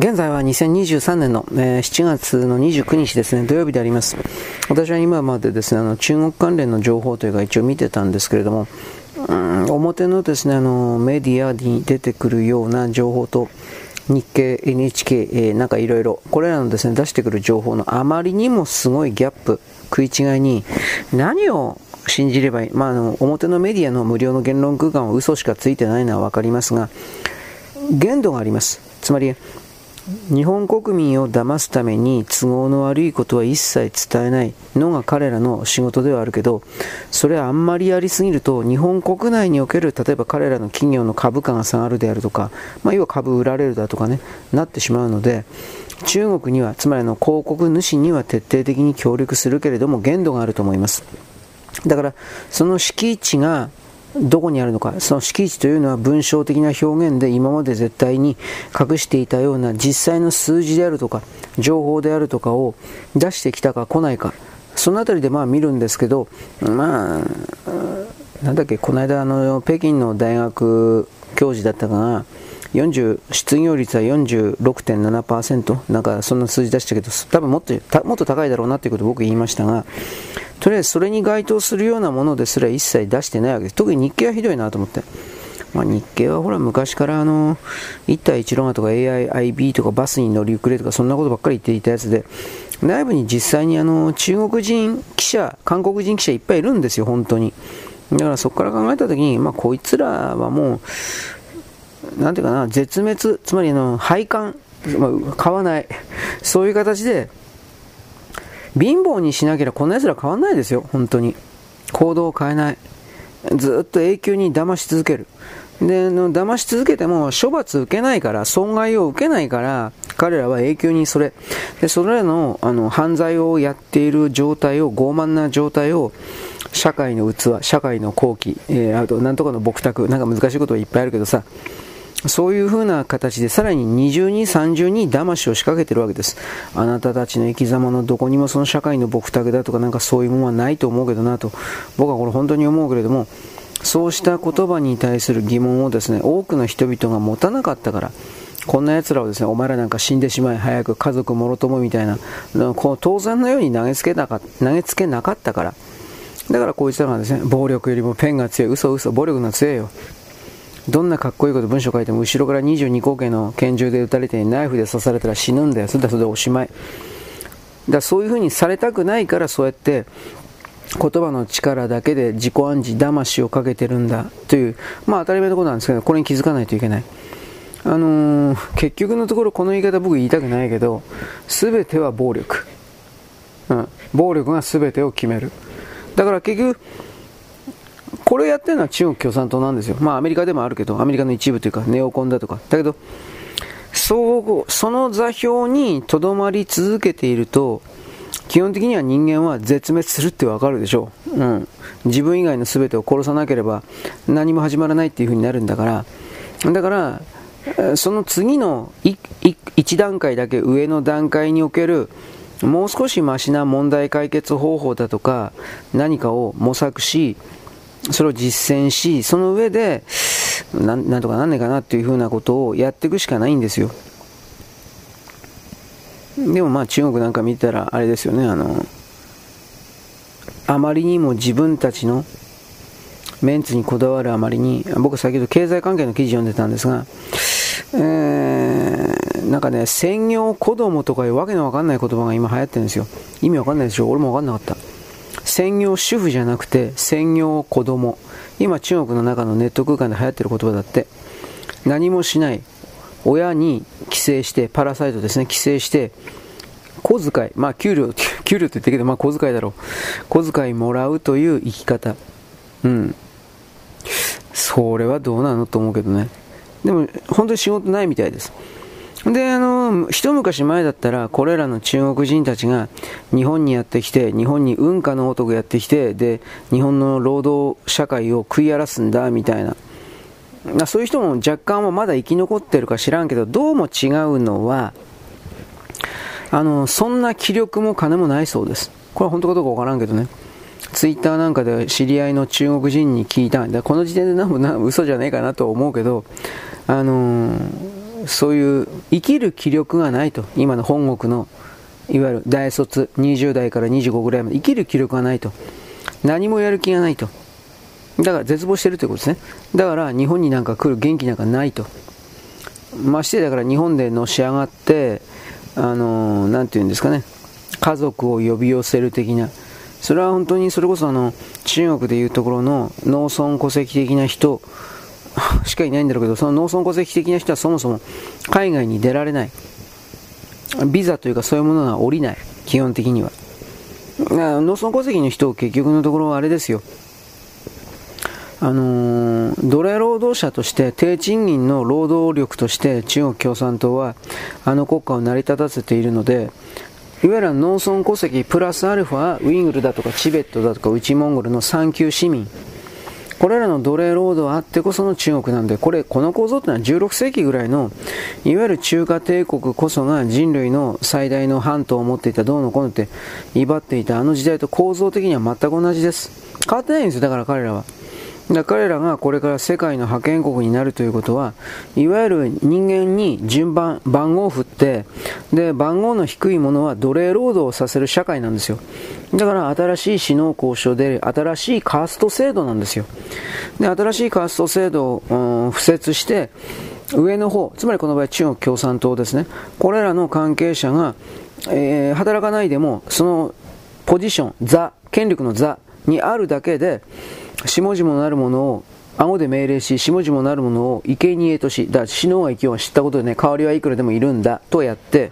現在は2023年の、えー、7月の29日ですね、土曜日であります。私は今までですね、あの中国関連の情報というか一応見てたんですけれども、うん、表のですね、あのメディアに出てくるような情報と、日経、NHK、えー、なんかいろいろ、これらのですね、出してくる情報のあまりにもすごいギャップ、食い違いに、何を信じればいい、まあ、あの表のメディアの無料の言論空間は嘘しかついてないのは分かりますが、限度があります。つまり、日本国民を騙すために都合の悪いことは一切伝えないのが彼らの仕事ではあるけど、それはあんまりやりすぎると、日本国内における、例えば彼らの企業の株価が下がるであるとか、まあ、要は株売られるだとかね、なってしまうので、中国には、つまりの広告主には徹底的に協力するけれども、限度があると思います。だから、その敷地がどこにあるのか、その敷地というのは文章的な表現で今まで絶対に隠していたような実際の数字であるとか、情報であるとかを出してきたか来ないか、そのあたりでまあ見るんですけど、まあ、なんだっけ、この間あの北京の大学教授だったかな、40失業率は46.7%なんかそんな数字出したけど多分もっともっと高いだろうなということを僕言いましたがとりあえずそれに該当するようなものですら一切出してないわけです。特に日経はひどいなと思って。まあ、日経はほら昔からあの一帯一路がとか AIIB とかバスに乗り遅れとかそんなことばっかり言っていたやつで内部に実際にあの中国人記者、韓国人記者いっぱいいるんですよ、本当に。だからそこから考えたときに、まあ、こいつらはもう、なんていうかな、絶滅、つまりあの配管、まあ、買わない、そういう形で貧乏にしなければこんな奴ら変わんないですよ、本当に。行動を変えない。ずっと永久に騙し続ける。で、騙し続けても処罰受けないから、損害を受けないから、彼らは永久にそれ、で、それらのあの犯罪をやっている状態を、傲慢な状態を、社会の器、社会の好機、えー、あと、なんとかの牧卓、なんか難しいことはいっぱいあるけどさ、そういう風な形でさらに二重に三重に騙しを仕掛けてるわけです。あなたたちの生き様のどこにもその社会の牧卓だとかなんかそういうものはないと思うけどなと。僕はこれ本当に思うけれどもそうした言葉に対する疑問をですね多くの人々が持たなかったからこんな奴らをですねお前らなんか死んでしまい早く家族もろともみたいなこう当然のように投げつけなか投げつけなかったから。だからこいつらがですね暴力よりもペンが強い嘘嘘暴力が強いよ。どんなかっこいいこと文章書いても後ろから22口径の拳銃で撃たれてナイフで刺されたら死ぬんだよ。それでそれでおしまい。だそういう風にされたくないからそうやって言葉の力だけで自己暗示騙しをかけてるんだ。というまあ当たり前のことなんですけどこれに気づかないといけない。あのー、結局のところこの言い方僕言いたくないけど全ては暴力、うん、暴力が全てを決める。だから結局これをやってるのは中国共産党なんですよ。まあアメリカでもあるけど、アメリカの一部というかネオコンだとか。だけど、そうその座標にとどまり続けていると、基本的には人間は絶滅するってわかるでしょう。うん。自分以外の全てを殺さなければ何も始まらないっていう風になるんだから。だから、その次の1段階だけ上の段階におけるもう少しマシな問題解決方法だとか何かを模索しそれを実践し、その上で、なん、なんとかなんねえかなっていうふうなことをやっていくしかないんですよ。でもまあ中国なんか見たらあれですよね、あの、あまりにも自分たちのメンツにこだわるあまりに、僕先ほど経済関係の記事読んでたんですが、えー、なんかね、専業子供とかいうわけのわかんない言葉が今流行ってるんですよ。意味わかんないでしょ俺もわかんなかった。専業主婦じゃなくて専業子供。今中国の中のネット空間で流行ってる言葉だって。何もしない。親に寄生してパラサイトですね。寄生して小遣い。まあ給料 給料って言ってるけどまあ小遣いだろう。小遣いもらうという生き方。うん。それはどうなのと思うけどね。でも本当に仕事ないみたいです。で、あの、一昔前だったら、これらの中国人たちが日本にやってきて、日本に運河の男やってきて、で、日本の労働社会を食い荒らすんだ、みたいな。そういう人も若干はまだ生き残ってるか知らんけど、どうも違うのは、あの、そんな気力も金もないそうです。これは本当かどうかわからんけどね。ツイッターなんかで知り合いの中国人に聞いたんで、この時点で何も嘘じゃねえかなと思うけど、あのーそういう生きる気力がないと。今の本国の、いわゆる大卒、20代から25ぐらいまで生きる気力がないと。何もやる気がないと。だから絶望してるということですね。だから日本になんか来る元気なんかないと。ましてだから日本でのし上がって、あのー、て言うんですかね、家族を呼び寄せる的な、それは本当にそれこそあの、中国でいうところの農村戸籍的な人 しかいないんだろうけど、その農村戸籍的な人はそもそも海外に出られない。ビザというかそういうものが下りない。基本的には。農村戸籍の人、結局のところはあれですよ。あのー、奴隷労働者として低賃金の労働力として中国共産党はあの国家を成り立たせているのでいわゆる農村戸籍プラスアルファウイグルだとかチベットだとか内モンゴルの三級市民これらの奴隷労働あってこその中国なんで、これ、この構造ってのは16世紀ぐらいの、いわゆる中華帝国こそが人類の最大の半島を持っていたどうのこうのって威張っていたあの時代と構造的には全く同じです。変わってないんですよ、だから彼らは。だ彼らがこれから世界の覇権国になるということは、いわゆる人間に順番、番号を振って、で、番号の低いものは奴隷労働をさせる社会なんですよ。だから新しい死の交渉で、新しいカースト制度なんですよ。で、新しいカースト制度を、敷設して、上の方、つまりこの場合中国共産党ですね。これらの関係者が、えー、働かないでも、そのポジション、座、権力の座にあるだけで、下々なるものを顎で命令し、下々なるものを生贄とし、だ死のうが生きよう知ったことでね、代わりはいくらでもいるんだ、とやって、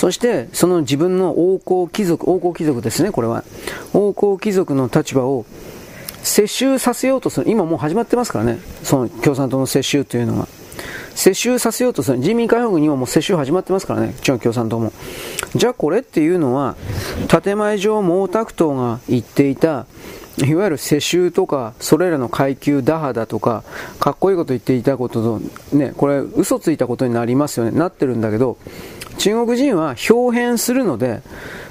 そして、その自分の王侯貴族、王侯貴族ですね、これは。王侯貴族の立場を接収させようとする。今もう始まってますからね、その共産党の接収というのが。接収させようとする。人民解放軍にはもう接収始まってますからね、中国共産党も。じゃあこれっていうのは、建前上毛沢東が言っていた、いわゆる世襲とか、それらの階級打破だとか、かっこいいこと言っていたことと、ね、これ嘘ついたことになりますよね、なってるんだけど、中国人は表変するので、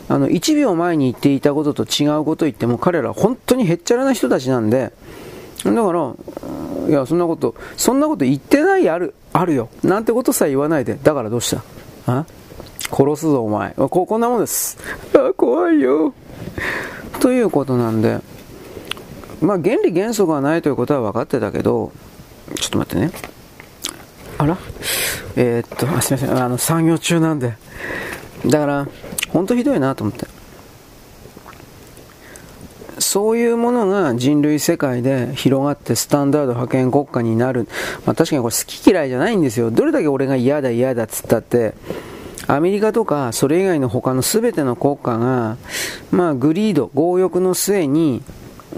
あの、1秒前に言っていたことと違うことを言っても、彼らは本当にへっちゃらな人たちなんで、だから、いや、そんなこと、そんなこと言ってないある、あるよ。なんてことさえ言わないで。だからどうした？あ？殺すぞ、お前。こ、こんなもんです。あ、怖いよ。ということなんで、まあ、原理原則がないということは分かってたけど、ちょっと待ってね。あら？えー、っと、すみません。あの、作業中なんで。だから、本当ひどいなと思って。そういうものが人類世界で広がってスタンダード派遣国家になる。まあ確かにこれ好き嫌いじゃないんですよ。どれだけ俺が嫌だ嫌だっつったって、アメリカとかそれ以外の他の全ての国家が、まあグリード、強欲の末に、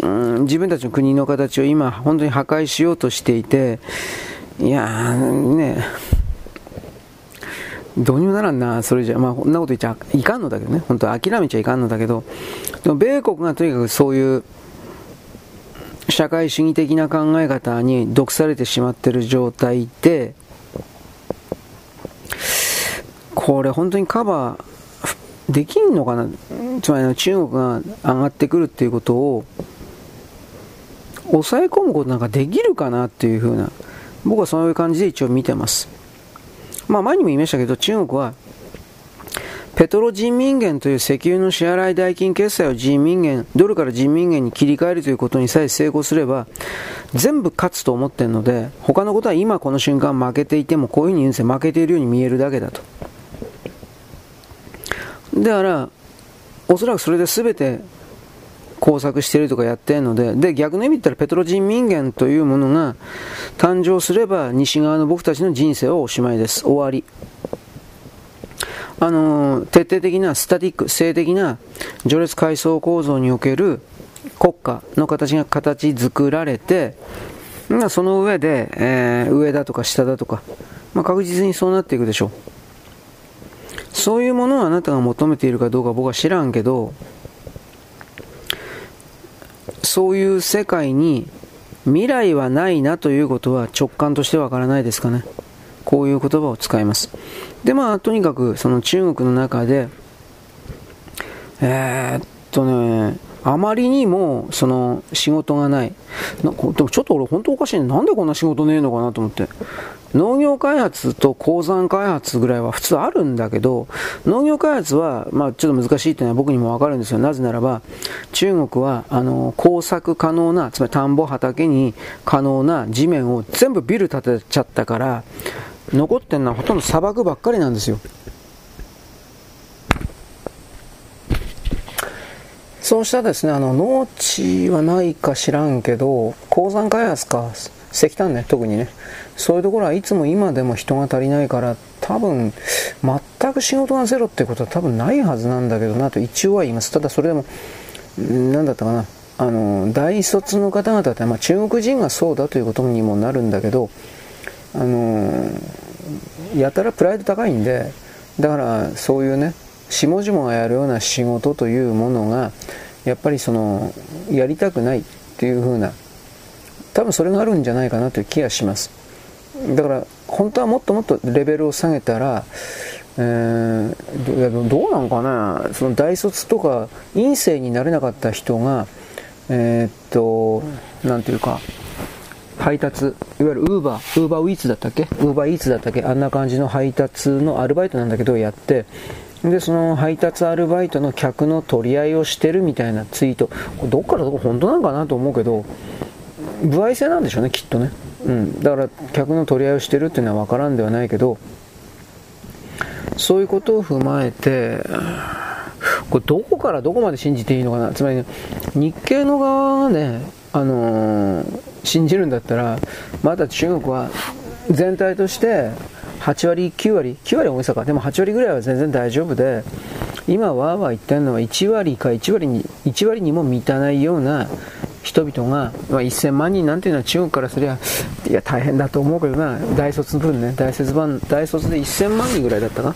うん自分たちの国の形を今本当に破壊しようとしていて、いやーね、どうにもならんな、それじゃ、まあ、こんなこと言っちゃいかんのだけどね、本当諦めちゃいかんのだけど、でも米国がとにかくそういう社会主義的な考え方に毒されてしまっている状態で、これ本当にカバーできんのかな。つまり中国が上がってくるっていうことを抑え込むことなんかできるかなっていうふうな、僕はそういう感じで一応見てます。まあ前にも言いましたけど、中国は、ペトロ人民元という石油の支払い代金決済を人民元、ドルから人民元に切り替えるということにさえ成功すれば、全部勝つと思ってるので、他のことは今この瞬間負けていても、こういうふうに言うんですよ。負けているように見えるだけだと。だから、おそらくそれで全て工作してるとかやってるので、で、逆の意味で言ったらペトロ人民元というものが誕生すれば西側の僕たちの人生はおしまいです。終わり。あの、徹底的なスタティック、性的な序列階層構造における国家の形が形作られて、その上で、えー、上だとか下だとか、まあ、確実にそうなっていくでしょう。そういうものをあなたが求めているかどうか僕は知らんけど、そういう世界に未来はないなということは直感としてわからないですかね。こういう言葉を使います。で、まあ、とにかくその中国の中で、えー、っとね、あまりにもその仕事がない。なでもちょっと俺本当おかしいね。なんでこんな仕事ねえのかなと思って。農業開発と鉱山開発ぐらいは普通あるんだけど、農業開発は、まあちょっと難しいっていうのは僕にもわかるんですよ。なぜならば、中国は、あの、工作可能な、つまり田んぼ畑に可能な地面を全部ビル建てちゃったから、残ってるのはほとんど砂漠ばっかりなんですよ。そうしたですね、あの、農地はないか知らんけど、鉱山開発か、石炭ね、特にね。そういうところはいつも今でも人が足りないから、多分、全く仕事がゼロってことは多分ないはずなんだけどなと一応は言います。ただそれでも、何だったかな。あの、大卒の方々って、まあ、中国人がそうだということにもなるんだけど、あの、やたらプライド高いんで、だからそういうね、下々がやるような仕事というものがやっぱりそのやりたくないっていう風な多分それがあるんじゃないかなという気がします。だから本当はもっともっとレベルを下げたら、えー、どうなのかな？その大卒とか院生になれなかった人がえー、っと何ていうか配達、いわゆるウーバー、ウーバーウィーツだったっけ？ウーバーイーツだったっけ？あんな感じの配達のアルバイトなんだけどやって、で、その配達アルバイトの客の取り合いをしてるみたいなツイート、これどっからどこ本当なのかなと思うけど、歩合制なんでしょうね、きっとね。うん。だから、客の取り合いをしてるっていうのは分からんではないけど、そういうことを踏まえて、これどこからどこまで信じていいのかな。つまり、ね、日系の側がね、あのー、信じるんだったら、まだ中国は全体として、8割、9割、9割は大げさか、でも8割ぐらいは全然大丈夫で、今、わーわー言ってるのは1割か1割に、1割にも満たないような人々が、まあ、1000万人なんていうのは中国からすりゃ、いや、大変だと思うけどな、大卒分ね、大卒版大卒で1000万人ぐらいだったか。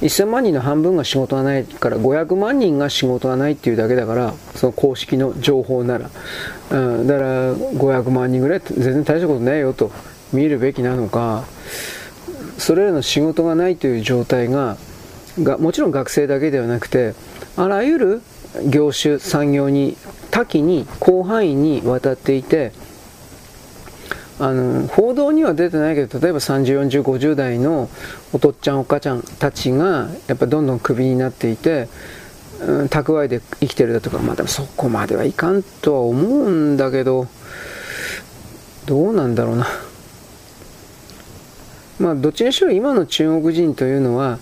1000万人の半分が仕事がないから500万人が仕事がないっていうだけだからその公式の情報なら、うん、だから500万人ぐらい全然大したことないよと。見るべきなのか。それらの仕事がないという状態ががもちろん学生だけではなくてあらゆる業種産業に多岐に広範囲にわたっていてあの報道には出てないけど例えば304050代のお父っちゃんお母ちゃんたちがやっぱどんどんクビになっていて、うん、蓄えで生きてるだとかまあでもそこまではいかんとは思うんだけどどうなんだろうな。まあ、どっちにしろ今の中国人というのは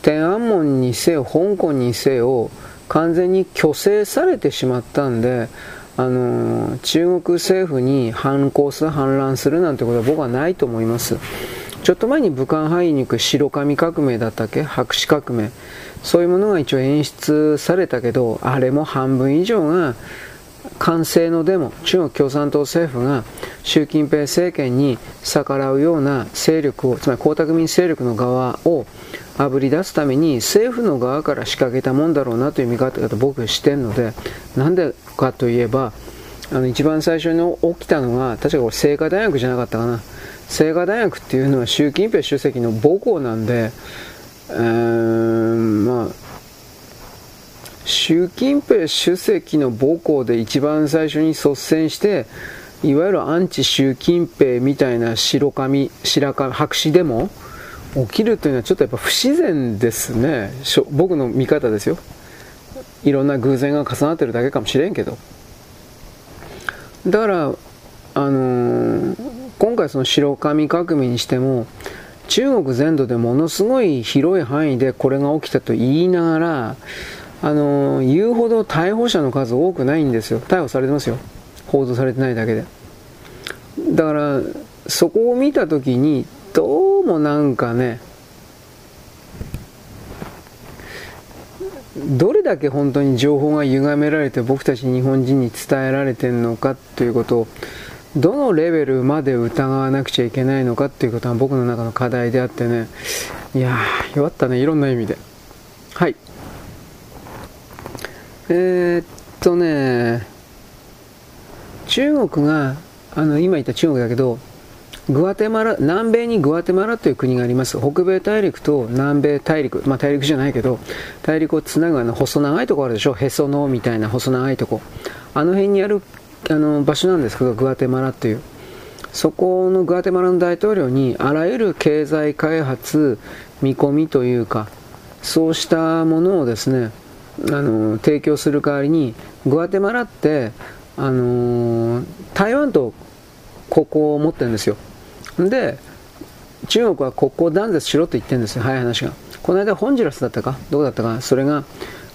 天安門にせよ香港にせよ完全に虚勢されてしまったんであの中国政府に反抗する反乱するなんてことは僕はないと思います。ちょっと前に武漢肺肉白神革命だったっけ？白紙革命。そういうものが一応演出されたけどあれも半分以上が完成のデモ、中国共産党政府が習近平政権に逆らうような勢力を、つまり江沢民勢力の側をあぶり出すために政府の側から仕掛けたもんだろうなという見方が僕はしてるので、なんでかといえば、あの一番最初に起きたのが、確かこれ清華大学じゃなかったかな。清華大学っていうのは習近平主席の母校なんで、うー、まあ、習近平主席の母校で一番最初に率先して、いわゆるアンチ習近平みたいな白髪、白髪、白紙でも起きるというのはちょっとやっぱ不自然ですね。僕の見方ですよ。いろんな偶然が重なってるだけかもしれんけど。だから、あのー、今回その白髪革命にしても、中国全土でものすごい広い範囲でこれが起きたと言いながら、あの言うほど逮捕者の数多くないんですよ逮捕されてますよ報道されてないだけでだからそこを見た時にどうもなんかねどれだけ本当に情報が歪められて僕たち日本人に伝えられてるのかということをどのレベルまで疑わなくちゃいけないのかっていうことは僕の中の課題であってねいやー弱ったねいろんな意味で。はい。えー、っとね、中国が、あの、今言った中国だけど、グアテマラ、南米にグアテマラという国があります。北米大陸と南米大陸、まあ大陸じゃないけど、大陸をつなぐあの細長いところあるでしょへそのみたいな細長いところ。あの辺にあるあの場所なんですけど、グアテマラという。そこのグアテマラの大統領にあらゆる経済開発見込みというかそうしたものをですねあの提供する代わりにグアテマラってあの台湾と国交を持ってるんですよで中国は国交断絶しろと言ってるんですよ早い話が。この間ホンジュラスだったか？どこだったかそれが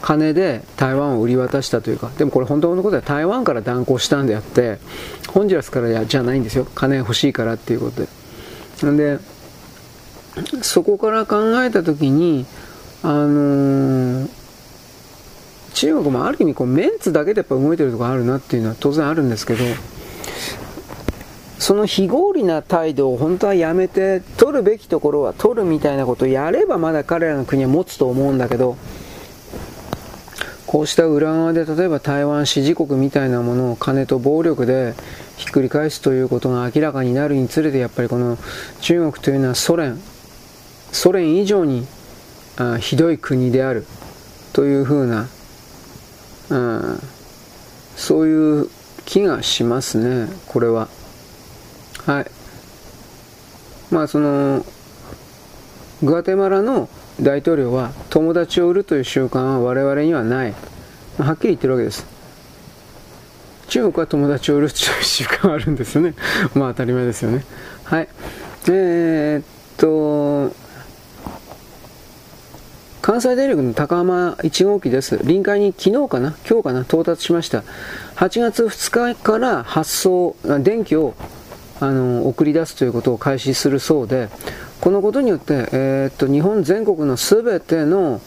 金で台湾を売り渡したというか。でもこれ本当のことは台湾から断交したんであってホンジュラスからじゃないんですよ。金欲しいからっていうことで。なんでそこから考えた時にあのー、中国もある意味こうメンツだけでやっぱ動いてるところあるなっていうのは当然あるんですけどその非合理な態度を本当はやめて取るべきところは取るみたいなことをやればまだ彼らの国は持つと思うんだけどこうした裏側で例えば台湾支持国みたいなものを金と暴力でひっくり返すということが明らかになるにつれてやっぱりこの中国というのはソ連ソ連以上にあひどい国であるというふうな、うん、そういう気がしますねこれは。はいまあそのグアテマラの大統領は友達を売るという習慣は我々にはない。はっきり言ってるわけです。中国は友達を売るという習慣があるんですよね。まあ当たり前ですよね。はい。えー、っと、関西電力の高浜1号機です。臨海に昨日かな？今日かな？到達しました。8月2日から発送、電気をあの送り出すということを開始するそうで、このことによって、えー、っと日本全国のすべての、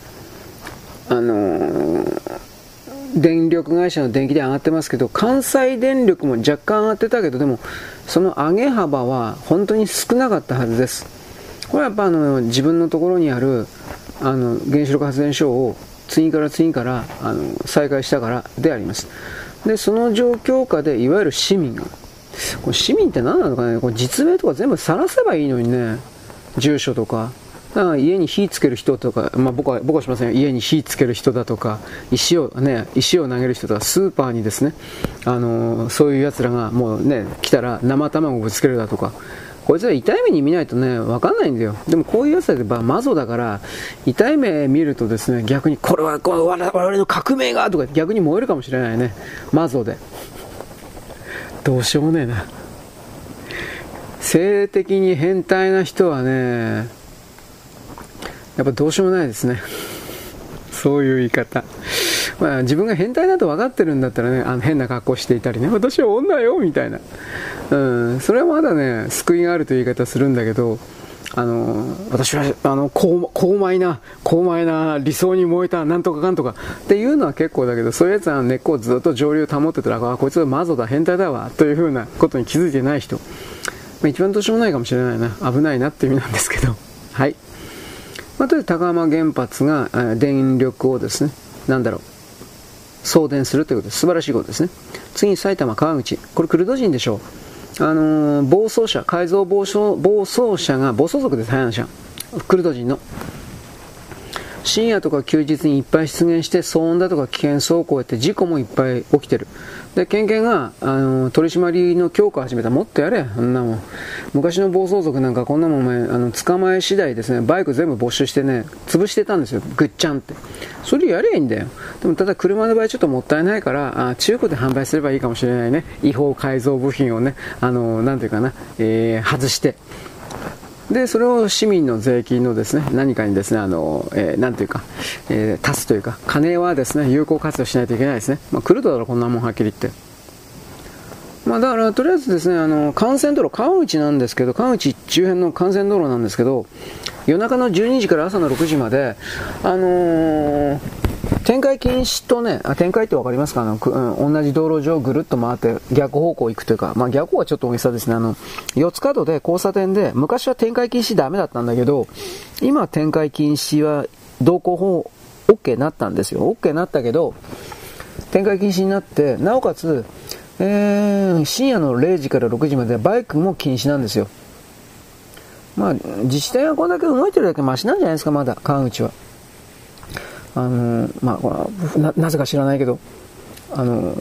あの、電力会社の電気代上がってますけど、関西電力も若干上がってたけど、でも、その上げ幅は本当に少なかったはずです。これはやっぱあの自分のところにあるあの原子力発電所を次から次からあの再開したからであります。で、その状況下でいわゆる市民が、これ市民って何なのかね、これ実名とか全部晒せばいいのにね、住所とか、か家に火つける人とか、まあ、僕は僕はしませんよ。家に火つける人だとか。石を,、ね、石を投げる人とか。スーパーにですね、あのー、そういうやつらがもうね来たら生卵をぶつけるだとか。こいつは痛い目に見ないとね分かんないんだよ。でもこういうやつらってマゾだから痛い目見るとですね逆にこれはこれ我々の革命がとか逆に燃えるかもしれないね。マゾで。どうしようもねえな性的に変態な人はね、やっぱどうしようもないですね。そういう言い方。まあ、自分が変態だと分かってるんだったらね、あの変な格好していたりね、私は女よみたいな。うん、それはまだね、救いがあるという言い方するんだけど、あの私はあの高高邁な高邁な理想に燃えたなんとかかんとかっていうのは結構だけどそういうやつは根っこをずっと上流を保ってたらあこいつはマゾだ変態だわというふうなことに気づいてない人。まあ、一番どうしようもないかもしれないな。危ないなっていう意味なんですけど。はい。まあ、とりあえず高浜原発が、電力をですねなんだろう送電するということです素晴らしいことですね。次に埼玉川口。これクルド人でしょう。あのー、暴走車改造暴走暴走車が暴走族です早話はクルド人の。深夜とか休日にいっぱい出現して騒音だとか危険走行やって事故もいっぱい起きてる。で県警があの取り締まりの強化を始めた。もっとやれ。そんなもん。昔の暴走族なんかこんなもんお前あの捕まえ次第ですね。バイク全部没収してね。潰してたんですよ。ぐっちゃんって。それやればいいんだよ。でもただ車の場合ちょっともったいないからあ中古で販売すればいいかもしれないね。違法改造部品をねあのなんていうかな、えー、外して。でそれを市民の税金のですね何かにですねあの、えー、なんていうか、えー、足すというか金はですね有効活用しないといけないですね、まあ、来るだろこんなもんはっきり言って。まあ、だからとりあえずですねあの幹線道路、川口なんですけど、川口周辺の幹線道路なんですけど、夜中の12時から朝の6時まで、あのー、展開禁止とね、あ展開って分かりますか？あの、うん、同じ道路上ぐるっと回って逆方向行くというか、まあ逆方はちょっと大げさですね。あの、四つ角で交差点で、昔は展開禁止ダメだったんだけど、今展開禁止は道交法 OK になったんですよ。OK になったけど、展開禁止になって、なおかつ、えー、深夜の0時から6時までバイクも禁止なんですよ。まあ、自治体がこれだけ動いてるだけマシなんじゃないですか、まだ、川口は。あのまあな、なぜか知らないけど、あの、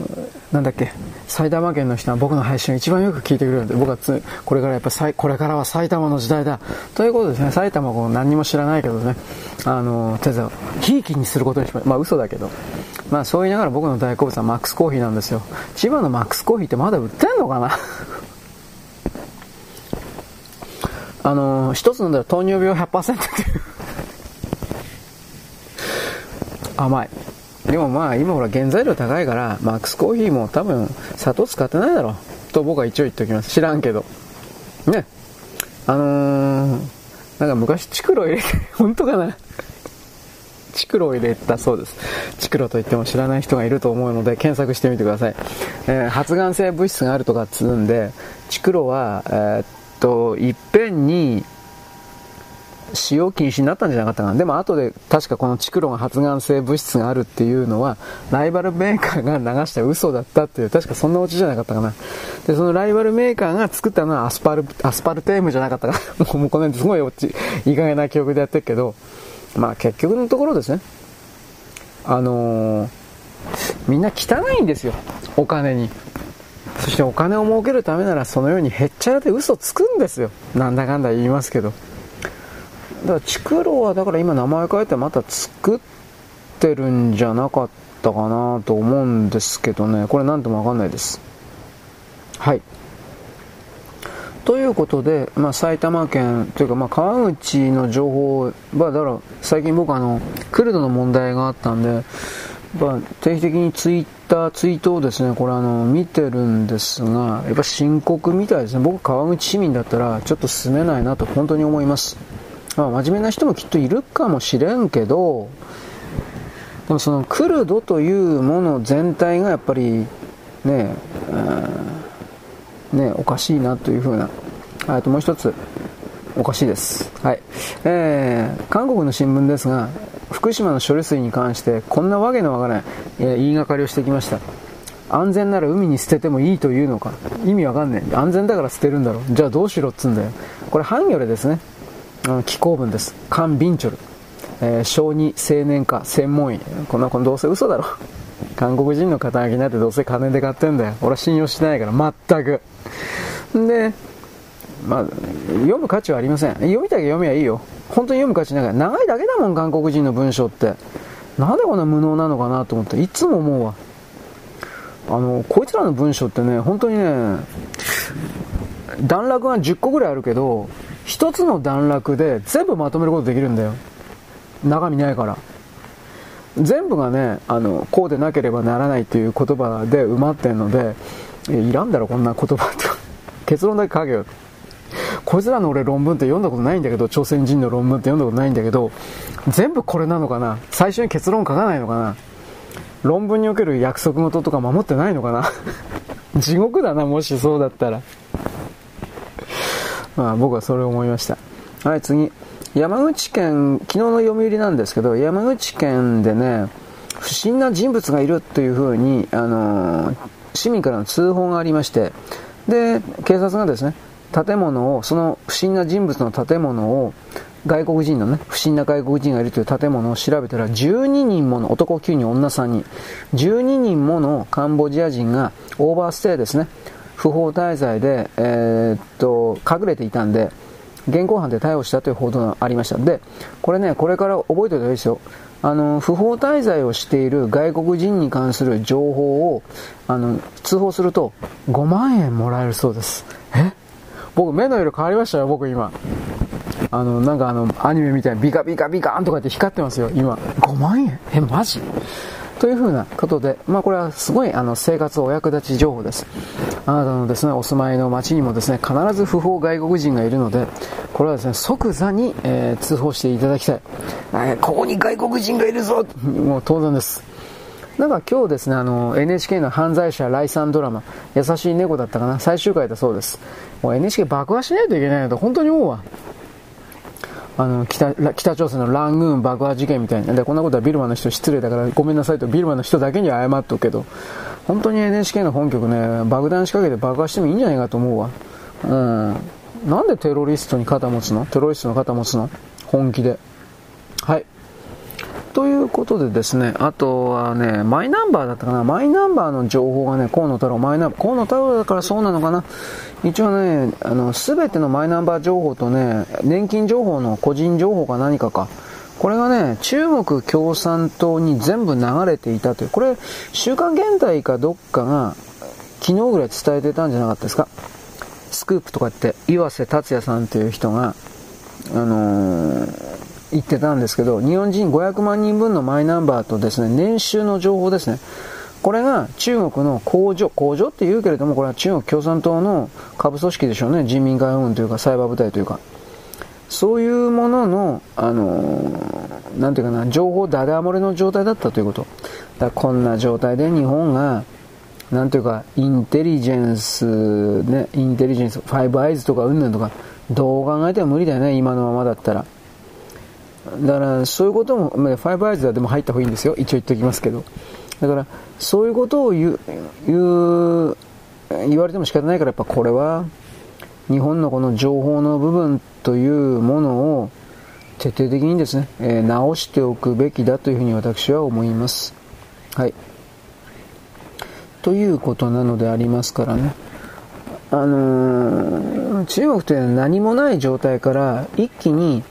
なんだっけ、埼玉県の人は僕の配信を一番よく聞いてくれるんで、僕はつこれからやっぱり、これからは埼玉の時代だ。ということですね、埼玉を何にも知らないけどね、あの、手伝う。ひいきにすることにしままあ嘘だけど。まあそう言いながら僕の大好物はマックスコーヒーなんですよ。千葉のマックスコーヒーってまだ売ってんのかな？あの、一つ飲んだら糖尿病100%っていう甘い。でもまあ今ほら原材料高いからマックスコーヒーも多分砂糖使ってないだろう。と僕は一応言っておきます。知らんけど。ね。あのー、なんか昔チクロ入れて 本当かな？チクロを入れたそうです。チクロといっても知らない人がいると思うので検索してみてください、えー、発がん性物質があるとかっつうんでチクロは、えー、っといっぺんに使用禁止になったんじゃなかったかな。でも後で確かこのチクロが発がん性物質があるっていうのは、ライバルメーカーが流した嘘だったっていう、確かそんなオチじゃなかったかな。で、そのライバルメーカーが作ったのはアスパル、アスパルテームじゃなかったかな。もうこの辺すごいオチ、いい加減な記憶でやってるけど、まあ結局のところですね。あのー、みんな汚いんですよ。お金に。そしてお金を儲けるためならそのようにへっちゃらで嘘つくんですよ。なんだかんだ言いますけど。だからチクロはだから今名前変えてまた作ってるんじゃなかったかなと思うんですけどね。これ何ともわかんないです。はい。ということで、まあ、埼玉県というか、まあ、川口の情報はだから最近僕あのクルドの問題があったんで、まあ、定期的にツイッターツイートをですねこれあの見てるんですがやっぱ深刻みたいですね。僕川口市民だったらちょっと住めないなと本当に思います。まあ、真面目な人もきっといるかもしれんけど、でもそのクルドというもの全体がやっぱりねえ、ね、おかしいなというふうな。あともう一つ、おかしいです。はい。えー、韓国の新聞ですが、福島の処理水に関してこんなわけのわからない、え、言いがかりをしてきました。安全なら海に捨ててもいいというのか。意味わかんねえ。安全だから捨てるんだろう。じゃあどうしろっつんだよ。これ、ハンギョレですね。気候文です。カン・ビンチョル。えー、小児青年科専門医。こんな、このどうせ嘘だろ。韓国人の肩書きなんてどうせ金で買ってんだよ。俺は信用してないから、全く。で、まあ、読む価値はありません。読みたきゃ読みはいいよ。本当に読む価値ないから。長いだけだもん、韓国人の文章って。なんでこんな無能なのかなと思って、いつも思うわ。あの、こいつらの文章ってね、本当にね、段落が10個ぐらいあるけど、一つの段落で全部まとめることできるんだよ。中身ないから。全部がね、あの、こうでなければならないという言葉で埋まってんので、いらんだろ、こんな言葉って。結論だけ書けよ。こいつらの俺論文って読んだことないんだけど、朝鮮人の論文って読んだことないんだけど、全部これなのかな最初に結論書かないのかな論文における約束事とか守ってないのかな 地獄だな、もしそうだったら。まあ、僕はそれを思いました。はい、次。山口県、昨日の読売なんですけど、山口県でね、不審な人物がいるというふうに、あのー、市民からの通報がありまして、で、警察がですね、建物を、その不審な人物の建物を、外国人のね、不審な外国人がいるという建物を調べたら、12人もの、男9人、女3人、12人ものカンボジア人がオーバーステイですね、不法滞在で、えー、っと、隠れていたんで、現行犯で逮捕したという報道がありました。で、これね、これから覚えておいた方がいいですよ。あの、不法滞在をしている外国人に関する情報を、あの、通報すると5万円もらえるそうです。え？僕、目の色変わりましたよ、僕今。あの、なんかあの、アニメみたいにビカビカビカーンとかって光ってますよ、今。5万円？え、マジ？というふうなことで、まあこれはすごいあの生活お役立ち情報です。あなたのですね、お住まいの町にもですね、必ず不法外国人がいるので、これはですね、即座に、えー、通報していただきたい。え、ここに外国人がいるぞもう当然です。なんか今日ですね、あの、NHK の犯罪者来産ドラマ、優しい猫だったかな、最終回だそうです。もう NHK 爆破しないといけないなと本当に思うわ。あの北北朝鮮のラングーン爆破事件みたいな。でこんなことはビルマの人失礼だからごめんなさいとビルマの人だけに謝っとくけど本当に NHK の本局ね爆弾仕掛けて爆破してもいいんじゃないかと思うわ。うん。なんでテロリストに肩持つの？テロリストの肩持つの？本気で。はい。ということでですね、あとはね、マイナンバーだったかな、マイナンバーの情報がね、河野太郎、マイナンバー、河野太郎だからそうなのかな、一応ね、あの、すべてのマイナンバー情報とね、年金情報の個人情報か何かか、これがね、中国共産党に全部流れていたという、これ、週刊現代かどっかが、昨日ぐらい伝えてたんじゃなかったですか。スクープとかって、岩瀬達也さんという人が、あのー言ってたんですけど、日本人500万人分のマイナンバーとですね、年収の情報ですね。これが中国の工場、工場って言うけれども、これは中国共産党の下部組織でしょうね。人民解放軍というか、サイバー部隊というか。そういうものの、あの、なんていうかな、情報ダダ漏れの状態だったということ。だこんな状態で日本が、なんていうか、インテリジェンス、ね、インテリジェンス、ファイブアイズとかうんぬんとか、どう考えても無理だよね、今のままだったら。だからそういうことも、ファイブアイズはでも入った方がいいんですよ。一応言っておきますけど。だからそういうことを言う、言う、言われても仕方ないからやっぱこれは日本のこの情報の部分というものを徹底的にですね、えー、直しておくべきだというふうに私は思います。はい。ということなのでありますからね。あのー、中国って何もない状態から一気に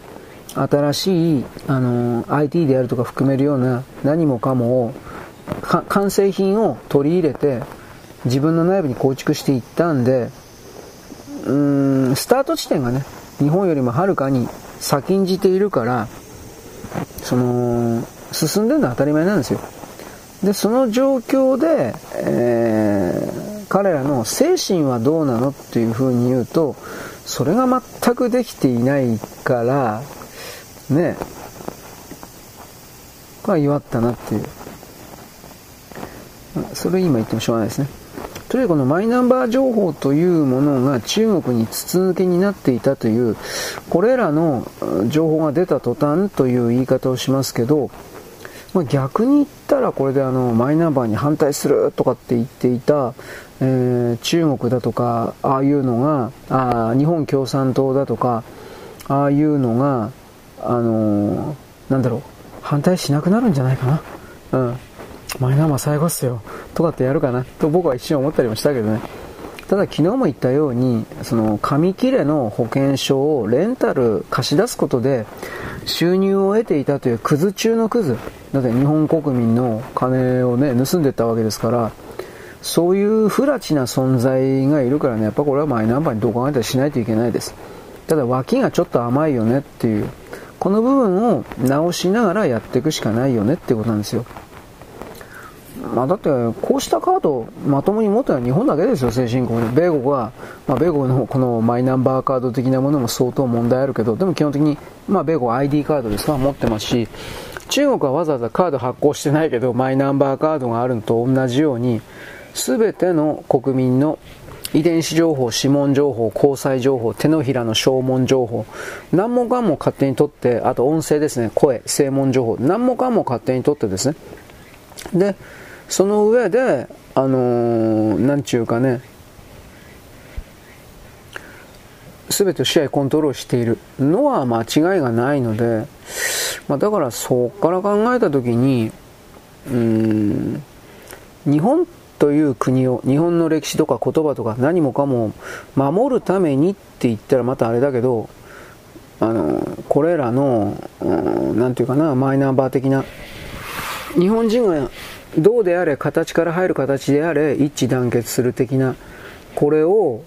新しい、あの、IT であるとか含めるような何もかもを、完成品を取り入れて、自分の内部に構築していったんで、うーん、スタート地点がね、日本よりもはるかに先んじているから、その、進んでるのは当たり前なんですよ。で、その状況で、えー、彼らの精神はどうなのっていうふうに言うと、それが全くできていないから、ねこれは弱ったなっていう。それ今言ってもしょうがないですね。とにかくこのマイナンバー情報というものが中国に筒抜けになっていたという、これらの情報が出た途端という言い方をしますけど、まあ、逆に言ったらこれであのマイナンバーに反対するとかって言っていた、えー、中国だとか、ああいうのが、あ日本共産党だとか、ああいうのが、あのー、なんだろう、反対しなくなるんじゃないかな。うん。マイナンバー最後っすよ。とかってやるかな。と僕は一瞬思ったりもしたけどね。ただ昨日も言ったように、その紙切れの保険証をレンタル貸し出すことで収入を得ていたというクズ中のクズ。だって日本国民の金をね、盗んでったわけですから、そういう不埒な存在がいるからね、やっぱこれはマイナンバーにどう考えたらしないといけないです。ただ脇がちょっと甘いよねっていう。この部分を直しながらやっていくしかないよねってことなんですよ。まあ、だって、こうしたカードをまともに持ってるのは日本だけですよ、先進国に。米国は、まあ、米国の このマイナンバーカード的なものも相当問題あるけど、でも基本的に、まあ、米国は ID カードですか、持ってますし、中国はわざわざカード発行してないけど、マイナンバーカードがあるのと同じように、すべての国民の遺伝子情報、指紋情報、交際情報、手のひらの証紋情報、何もかも勝手に取って、あと音声ですね、声、声紋情報、何もかも勝手に取ってですね。で、その上で、あのー、なんちゅうかね、すべて試合コントロールしている。のは間違いがないので、まあ、だからそこから考えたときに、うん、日本ってという国を、日本の歴史とか言葉とか何もかも守るためにって言ったらまたあれだけど、あの、これらの、何て言うかな、マイナンバー的な、日本人がどうであれ、形から入る形であれ、一致団結する的な、これを、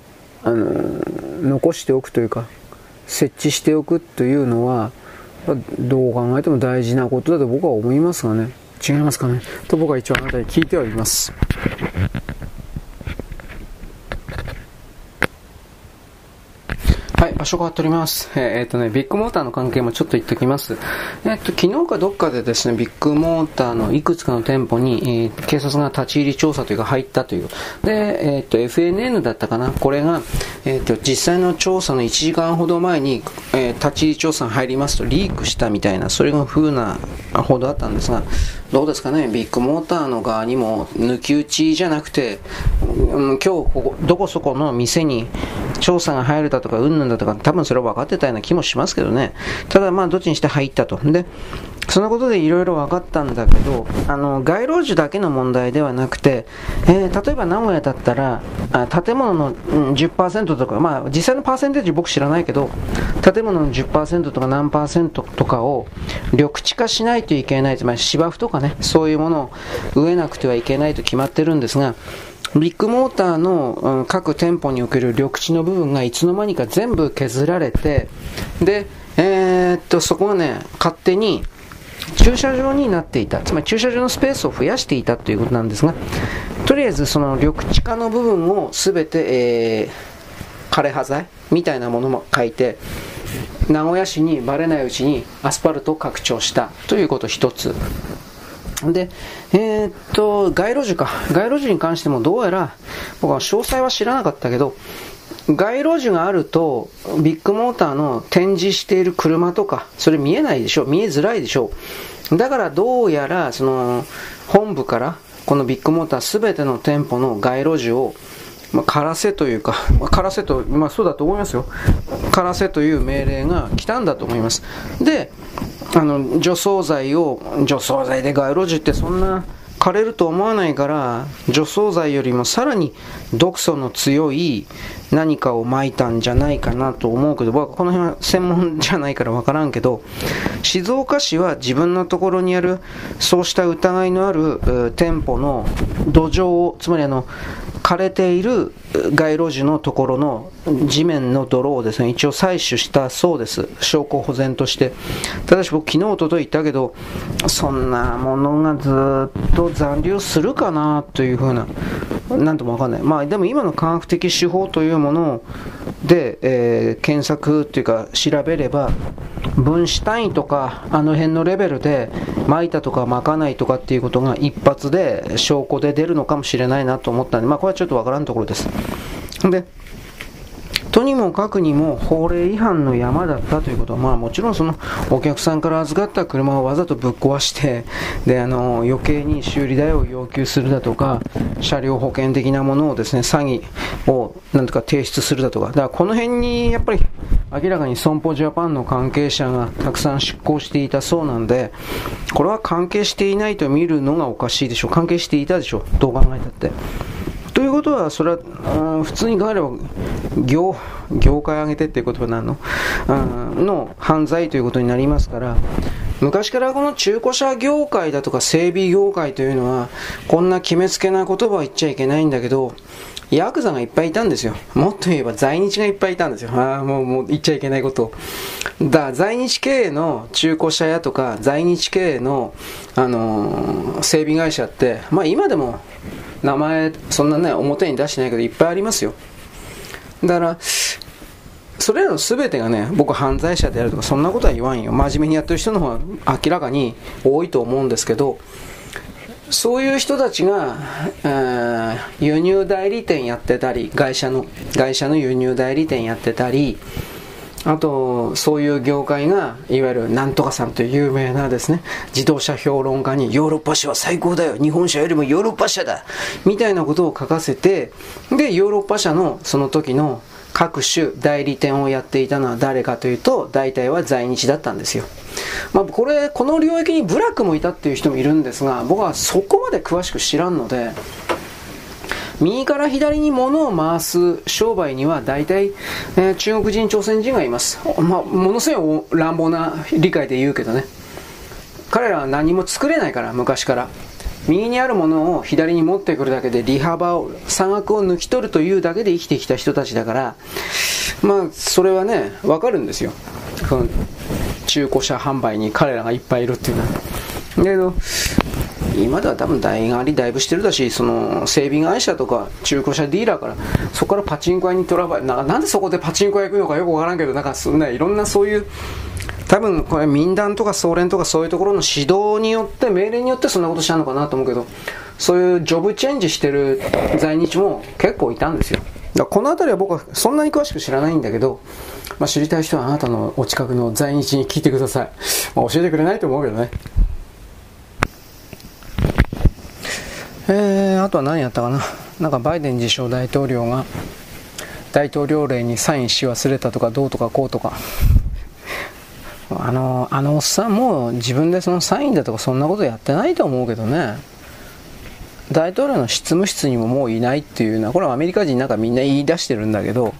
あの、残しておくというか、設置しておくというのは、どう考えても大事なことだと僕は思いますがね。違いますかね？と僕は一応あなたに聞いてはいます。はい、場所変わっております。えー、えー、とね、ビッグモーターの関係もちょっと言っておきます。えっ、ー、と、昨日かどっかでですね、ビッグモーターのいくつかの店舗に、えー、警察が立ち入り調査というか入ったという。で、えっ、と、FNN だったかな？これが、えっ、と、実際の調査の1時間ほど前に、え立ち入り調査に入りますとリークしたみたいな、それが風なほどあったんですが、どうですかね、ビッグモーターの側にも抜き打ちじゃなくて、うん、今日ここ、どこそこの店に調査が入るだとか、うんぬんだとか、多分それは分かってたような気もしますけどね。ただまあ、どっちにして入ったと。で、そのことでいろいろ分かったんだけど、あの、街路樹だけの問題ではなくて、えー、例えば名古屋だったら、あ建物の、うん、10%とか、まあ、実際のパーセンテージ僕知らないけど、建物の10%とか何パーセントとかを緑地化しないといけない、つまり芝生とかね、そういうものを植えなくてはいけないと決まってるんですが、ビッグモーターの、各店舗における緑地の部分がいつの間にか全部削られて、で、えー、っと、そこがね、勝手に駐車場になっていた。つまり駐車場のスペースを増やしていたということなんですが、とりあえずその緑地化の部分をすべて、えー、枯葉材みたいなものも書いて、名古屋市にバレないうちにアスパルトを拡張したということ一つ。で、えー、っと、街路樹か。街路樹に関してもどうやら、僕は詳細は知らなかったけど、街路樹があると、ビッグモーターの展示している車とか、それ見えないでしょ見えづらいでしょだからどうやら、その、本部から、このビッグモーターすべての店舗の街路樹を、まあ、枯らせというか、まあ、枯らせと、まあそうだと思いますよ。枯らせという命令が来たんだと思います。で、あの除草剤を除草剤で街路樹ってそんな枯れると思わないから除草剤よりもさらに毒素の強い何かを撒いたんじゃないかなと思うけど僕はこの辺は専門じゃないから分からんけど静岡市は自分のところにあるそうした疑いのある店舗の土壌をつまりあの枯れている街路樹のところの地面の泥をですね、一応採取したそうです。証拠保全として。ただし僕昨日、おととい言ったけど、そんなものがずっと残留するかなというふうな、なんともわかんない。まあでも今の科学的手法というもので、えー、検索というか調べれば、分子単位とか、あの辺のレベルで、まいたとかまかないとかっていうことが一発で証拠で出るのかもしれないなと思ったんで、まあこれはちょっとわからんところです。で、とにもかくにも法令違反の山だったということは、まあもちろんそのお客さんから預かった車をわざとぶっ壊して、で、あの、余計に修理代を要求するだとか、車両保険的なものをですね、詐欺をなんとか提出するだとか、だからこの辺にやっぱり明らかに損保ジャパンの関係者がたくさん出向していたそうなんで、これは関係していないと見るのがおかしいでしょう。関係していたでしょう。どう考えたって。ということは、それは、うん、普通に考えれば、業、業界上げてっていう言葉なの、うん、の犯罪ということになりますから、昔からこの中古車業界だとか整備業界というのは、こんな決めつけな言葉を言っちゃいけないんだけど、ヤクザがいっぱいいたんですよ。もっと言えば在日がいっぱいいたんですよ。ああ、もう、もう言っちゃいけないことだ、在日経営の中古車屋とか、在日経営の、あのー、整備会社って、まあ今でも、名前そんなね表に出してないけどいっぱいありますよ。だからそれらの全てがね僕犯罪者であるとかそんなことは言わんよ。真面目にやってる人の方が明らかに多いと思うんですけどそういう人たちが、えー、輸入代理店やってたり会社の会社の輸入代理店やってたりあと、そういう業界が、いわゆるなんとかさんという有名なですね、自動車評論家にヨーロッパ車は最高だよ日本車よりもヨーロッパ車だみたいなことを書かせて、で、ヨーロッパ車のその時の各種代理店をやっていたのは誰かというと、大体は在日だったんですよ。まあ、これ、この領域にブラックもいたっていう人もいるんですが、僕はそこまで詳しく知らんので、右から左に物を回す商売には大体、えー、中国人、朝鮮人がいます。まあ、ものすごい乱暴な理解で言うけどね。彼らは何も作れないから、昔から。右にあるものを左に持ってくるだけで利幅を、差額を抜き取るというだけで生きてきた人たちだから、まあ、それはね、わかるんですよ。中古車販売に彼らがいっぱいいるっていうのは。だけど、今では多分代替わりだいぶしてるだし、その整備会社とか中古車ディーラーから、そこからパチンコ屋にトラブル、ななんでそこでパチンコ屋行くのかよくわからんけど、なんかそんないろんなそういう、多分これ民団とか総連とかそういうところの指導によって、命令によってそんなことしたのかなと思うけど、そういうジョブチェンジしてる在日も結構いたんですよ。だこの辺りは僕はそんなに詳しく知らないんだけど、まあ、知りたい人はあなたのお近くの在日に聞いてください。まあ、教えてくれないと思うけどね。えー、あとは何やったかな。なんかバイデン自称大統領が、大統領令にサインし忘れたとかどうとかこうとか。あのあのおっさんもう自分でそのサインだとかそんなことやってないと思うけどね。大統領の執務室にももういないっていうのはこれはアメリカ人なんかみんな言い出してるんだけど。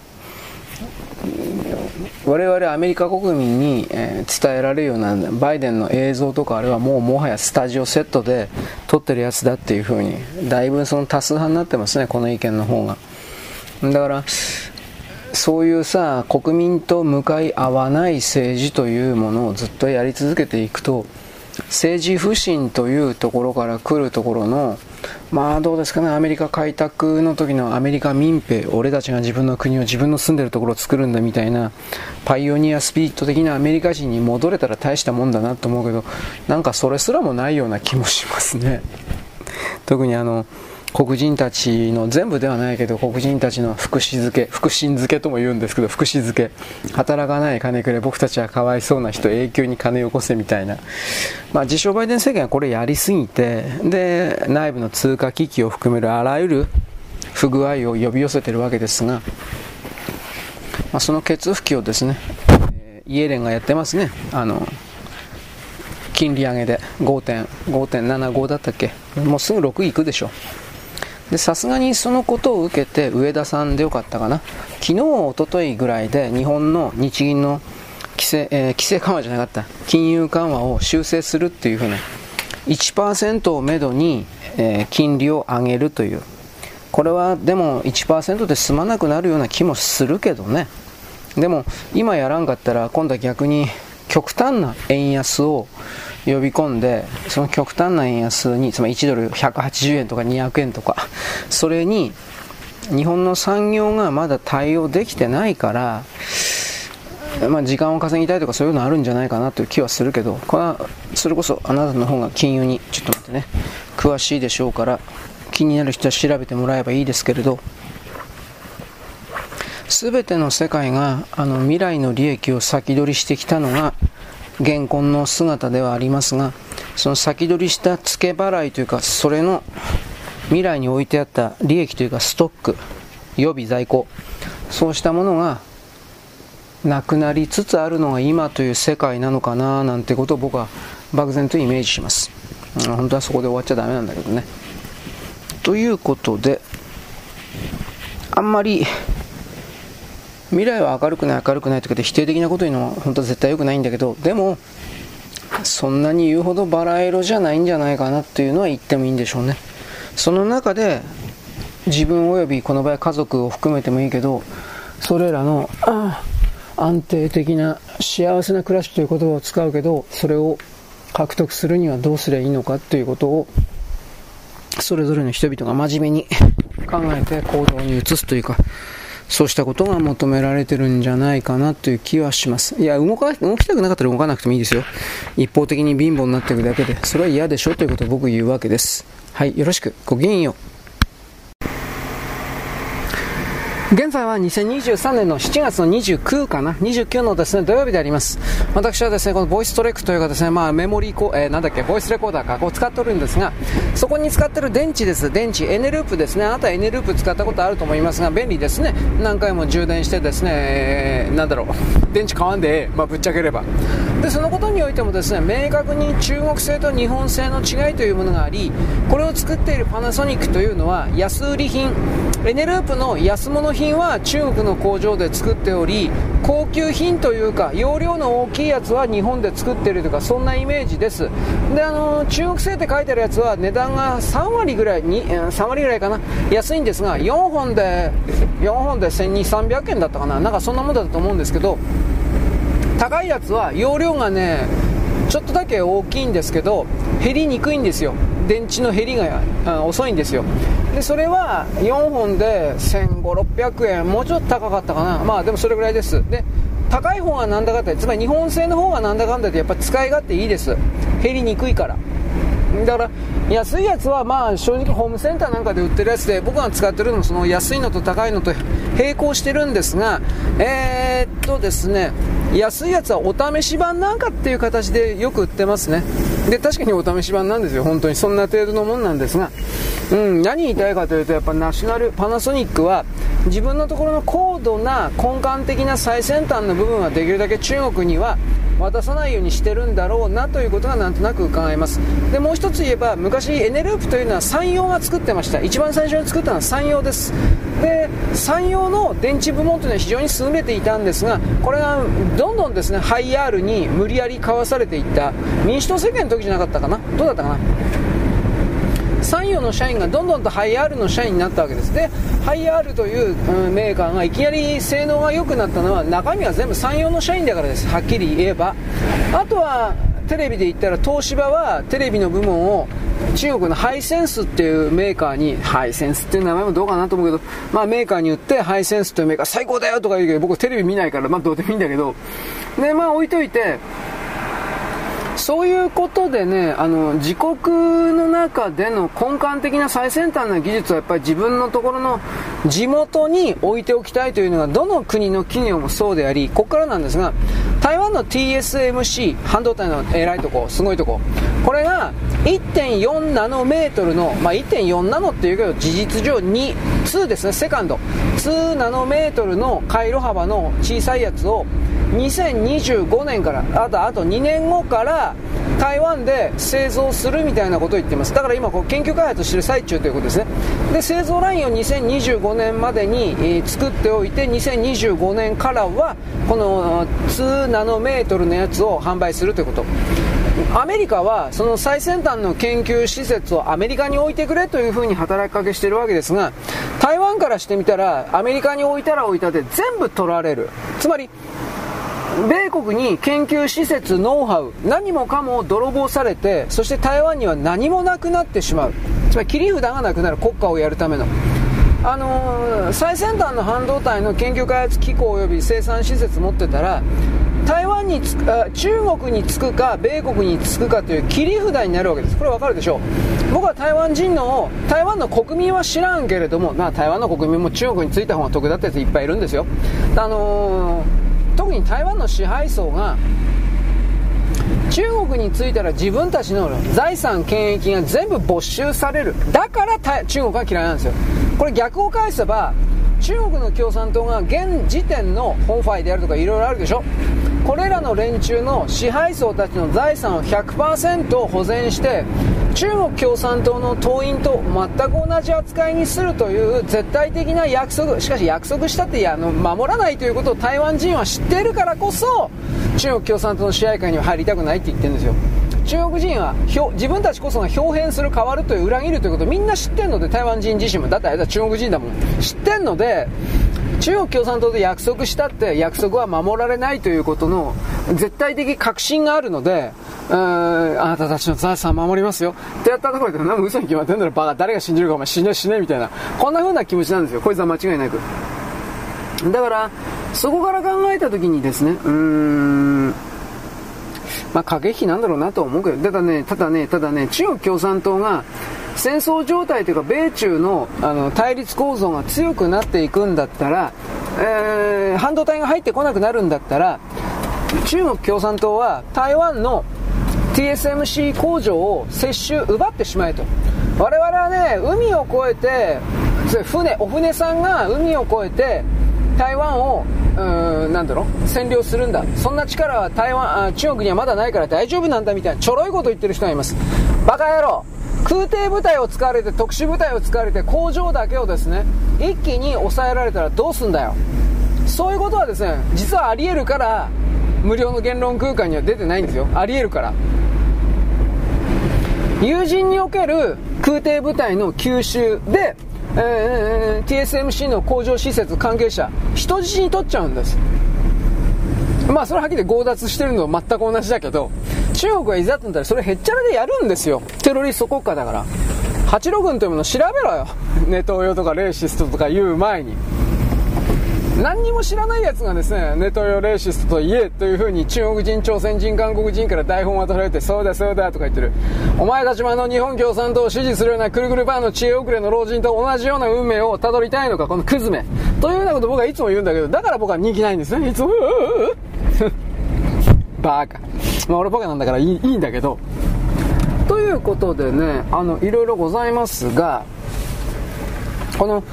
我々アメリカ国民に、え伝えられるようなバイデンの映像とかあれはもうもはやスタジオセットで撮ってるやつだっていうふうにだいぶその多数派になってますねこの意見の方が。だからそういうさ国民と向かい合わない政治というものをずっとやり続けていくと政治不信というところから来るところのまあどうですかね、アメリカ開拓の時のアメリカ民兵、俺たちが自分の国を自分の住んでるところを作るんだみたいな、パイオニアスピリット的なアメリカ人に戻れたら大したもんだなと思うけど、なんかそれすらもないような気もしますね。特にあの、黒人たちの全部ではないけど黒人たちの福祉漬け福神漬けとも言うんですけど福祉漬け。働かない金くれ僕たちはかわいそうな人永久に金よこせみたいな、まあ、自称バイデン政権はこれやりすぎてで内部の通貨危機を含めるあらゆる不具合を呼び寄せてるわけですが、まあ、その血吹きをですね、えー、イエレンがやってますね。あの金利上げで5.75だったっけ？もうすぐ6いくでしょ。でさすがにそのことを受けて上田さんでよかったかな。昨日おとといぐらいで日本の日銀の規制,、えー、規制緩和じゃなかった。金融緩和を修正するっていうふうな1%をめどに、えー、金利を上げるという。これはでも1%で済まなくなるような気もするけどね。でも今やらんかったら今度は逆に極端な円安を呼び込んでその極端な円安につまり1ドル180円とか200円とかそれに日本の産業がまだ対応できてないからまあ、時間を稼ぎたいとかそういうのあるんじゃないかなという気はするけどこれはそれこそあなたの方が金融にちょっと待ってね詳しいでしょうから気になる人は調べてもらえばいいですけれど全ての世界があの未来の利益を先取りしてきたのが現今の姿ではありますがその先取りした付け払いというかそれの未来に置いてあった利益というかストック予備在庫そうしたものがなくなりつつあるのが今という世界なのかななんてことを僕は漠然とイメージします。本当はそこで終わっちゃダメなんだけどね。ということであんまり未来は明るくない明るくないとかで否定的なこと言うのは本当は絶対良くないんだけどでもそんなに言うほどバラ色じゃないんじゃないかなっていうのは言ってもいいんでしょうね。その中で自分及びこの場合家族を含めてもいいけどそれらの安定的な幸せな暮らしという言葉を使うけどそれを獲得するにはどうすればいいのかということをそれぞれの人々が真面目に考えて行動に移すというかそうしたことが求められてるんじゃないかなという気はします。いや、動か、動きたくなかったら動かなくてもいいですよ。一方的に貧乏になっていくだけで、それは嫌でしょということを僕言うわけです。はい、よろしく。ごきげんよう。現在は2023年の7月の29かな、29のですね、土曜日であります。私はですね、このボイストレックというかですね、まあメモリーコ、えー、なんだっけ、ボイスレコーダーか、こう使っておるんですが、そこに使ってる電池です。電池、N ループですね。あなたは N ループ使ったことあると思いますが、便利ですね。何回も充電してですね、えー、なんだろう、電池変わんで、まあぶっちゃければ。で、そのことにおいてもですね、明確に中国製と日本製の違いというものがあり、これを作っているパナソニックというのは安売り品、N ループの安物品品は中国の工場で作っており高級品というか容量の大きいやつは日本で作ってるとかそんなイメージです。であの中国製って書いてあるやつは値段が3割ぐらいに3割ぐらいかな。安いんですが4本で4本で1200300円だったかな。なんかそんなもんだと思うんですけど高いやつは容量がねちょっとだけ大きいんですけど減りにくいんですよ。電池の減りが遅いんですよ。でそれは4本で1500600円。もうちょっと高かったかな。まあでもそれぐらいです。で高い方がなんだかってつまり日本製の方がなんだかんだでやっぱ使い勝手いいです。減りにくいから。だから安いやつはまあ正直ホームセンターなんかで売ってるやつで僕が使ってるのもその安いのと高いのと並行してるんですがえー、っとですね安いやつはお試し版なんかっていう形でよく売ってますね。で、確かにお試し版なんですよ。本当にそんな程度のもんなんですが。うん、何言いたいかというと、やっぱナショナル、パナソニックは自分のところの高度な根幹的な最先端の部分はできるだけ中国には渡さないようにしてるんだろうなということがなんとなく伺えますでもう一つ言えば昔エネループというのは山陽が作ってました一番最初に作ったのは山陽ですで山陽の電池部門というのは非常に優れていたんですがこれがどんどんですねハイアールに無理やり買わされていった民主党政権の時じゃなかったかな？どうだったかな？山陽の社員がどんどんとハイアールの社員になったわけです。でハイアールという、うん、メーカーがいきなり性能が良くなったのは中身は全部山陽の社員だからです。はっきり言えば。あとはテレビで言ったら東芝はテレビの部門を中国のハイセンスっていうメーカーに、ハイセンスっていう名前もどうかなと思うけど、まあメーカーに言って、ハイセンスというメーカー最高だよとか言うけど、僕テレビ見ないから、まあどうでもいいんだけど、で、まあ置いといて、そういうことでね、あの、自国の中での根幹的な最先端な技術はやっぱり自分のところの地元に置いておきたいというのがどの国の企業もそうであり、ここからなんですが、台湾の TSMC、半導体の偉いとこ、すごいとこ、これが1.4ナノメートルの、まあ、1.4ナノっていうけど事実上2、2ですね、セカンド、2ナノメートルの回路幅の小さいやつを2025年からあとあと2年後から台湾で製造するみたいなことを言ってます。だから今こう研究開発してる最中ということですね。で製造ラインを2025年までに、えー、作っておいて2025年からはこの2ナノメートルのやつを販売するということアメリカはその最先端の研究施設をアメリカに置いてくれというふうに働きかけしてるわけですが台湾からしてみたらアメリカに置いたら置いたで全部取られるつまり米国に研究施設、ノウハウ、何もかも泥棒されて、そして台湾には何もなくなってしまう。つまり切り札がなくなる国家をやるための。あのー、最先端の半導体の研究開発機構及び生産施設持ってたら、台湾につく中国につくか米国につくかという切り札になるわけです。これわかるでしょう。僕は台湾人の台湾の国民は知らんけれども、まあ、台湾の国民も中国についた方が得だったやついっぱいいるんですよ。あのー特に台湾の支配層が中国に着いたら自分たちの財産権益が全部没収される。だから中国が嫌いなんですよ。これ逆を返せば中国の共産党が現時点の本ファイであるとかいろいろあるでしょ。これらの連中の支配層たちの財産を100%保全して中国共産党の党員と全く同じ扱いにするという絶対的な約束しかし約束したってあの守らないということを台湾人は知っているからこそ中国共産党の支配下には入りたくないって言ってるんですよ。中国人は自分たちこそが表変する変わるという裏切るということをみんな知ってるので台湾人自身も。だってあれだ中国人だもん。知ってんので中国共産党で約束したって約束は守られないということの絶対的確信があるので、あなたたちの財産守りますよ。ってやったところで何も嘘に決まってんだろバカ。誰が信じるかお前死ね死ねみたいな。こんな風な気持ちなんですよ。こいつは間違いなく。だからそこから考えた時にですねうーんまあ、過激費なんだろうなと思うけど、ただね、ただね、ただね、中国共産党が戦争状態というか米中のあの対立構造が強くなっていくんだったら、えー、半導体が入ってこなくなるんだったら中国共産党は台湾の TSMC 工場を接収奪ってしまえと。我々はね海を越えて船お船さんが海を越えて台湾をうんなんだろう占領するんだ。そんな力は台湾あ中国にはまだないから大丈夫なんだみたいなちょろいこと言ってる人がいます。バカ野郎空挺部隊を使われて特殊部隊を使われて工場だけをですね一気に抑えられたらどうすんだよ。そういうことはですね実はありえるから無料の言論空間には出てないんですよ。ありえるから。友人における空挺部隊の吸収で、えー、TSMC の工場施設関係者人質に取っちゃうんです。まあそれはっきり強奪してるのは全く同じだけど中国がいざとなったらそれへっちゃらでやるんですよ。テロリスト国家だから。86軍というものを調べろよ。ネトウヨとかレーシストとか言う前に。何にも知らないやつがですねネトヨレーシストと言えというふうに中国人朝鮮人韓国人から台本を渡されてそうだそうだとか言ってるお前たちもあの日本共産党を支持するようなくるくるバーの知恵遅れの老人と同じような運命をたどりたいのかこのクズめというようなこと僕はいつも言うんだけどだから僕は人気ないんですねいつも バカ。まあ俺バカなんだからいいいいんだけど。ということでね、あの、いろいろございますが、この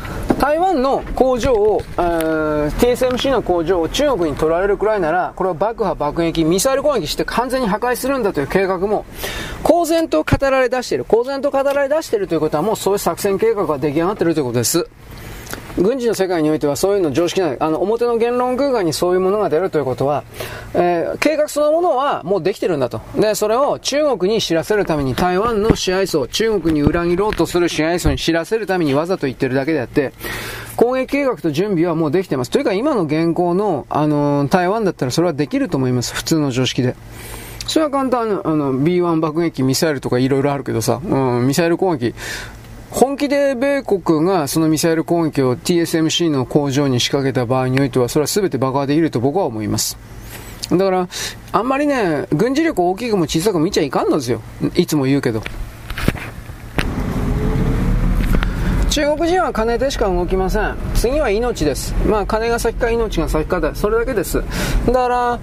台湾の工場を、TSMC の工場を中国に取られるくらいなら、これは爆破、爆撃、ミサイル攻撃して完全に破壊するんだという計画も、公然と語られ出している。公然と語られ出しているということは、もうそういう作戦計画が出来上がっているということです。軍事の世界においてはそういうの常識ない。あの、表の言論空間にそういうものが出るということは、えー、計画そのものはもうできてるんだと。で、それを中国に知らせるために台湾の支配層、中国に裏切ろうとする支配層に知らせるためにわざと言ってるだけであって、攻撃計画と準備はもうできてます。というか今の現行の、あのー、台湾だったらそれはできると思います。普通の常識で。それは簡単、あの、B1 爆撃ミサイルとかいろいろあるけどさ、うん、ミサイル攻撃、本気で米国がそのミサイル攻撃を TSMC の工場に仕掛けた場合においては、それは全て爆破できると僕は思います。だから、あんまりね、軍事力大きくも小さくも見ちゃいかんのですよ。いつも言うけど。中国人は金でしか動きません。次は命です。まあ、金が先か命が先かだ。それだけです。だから、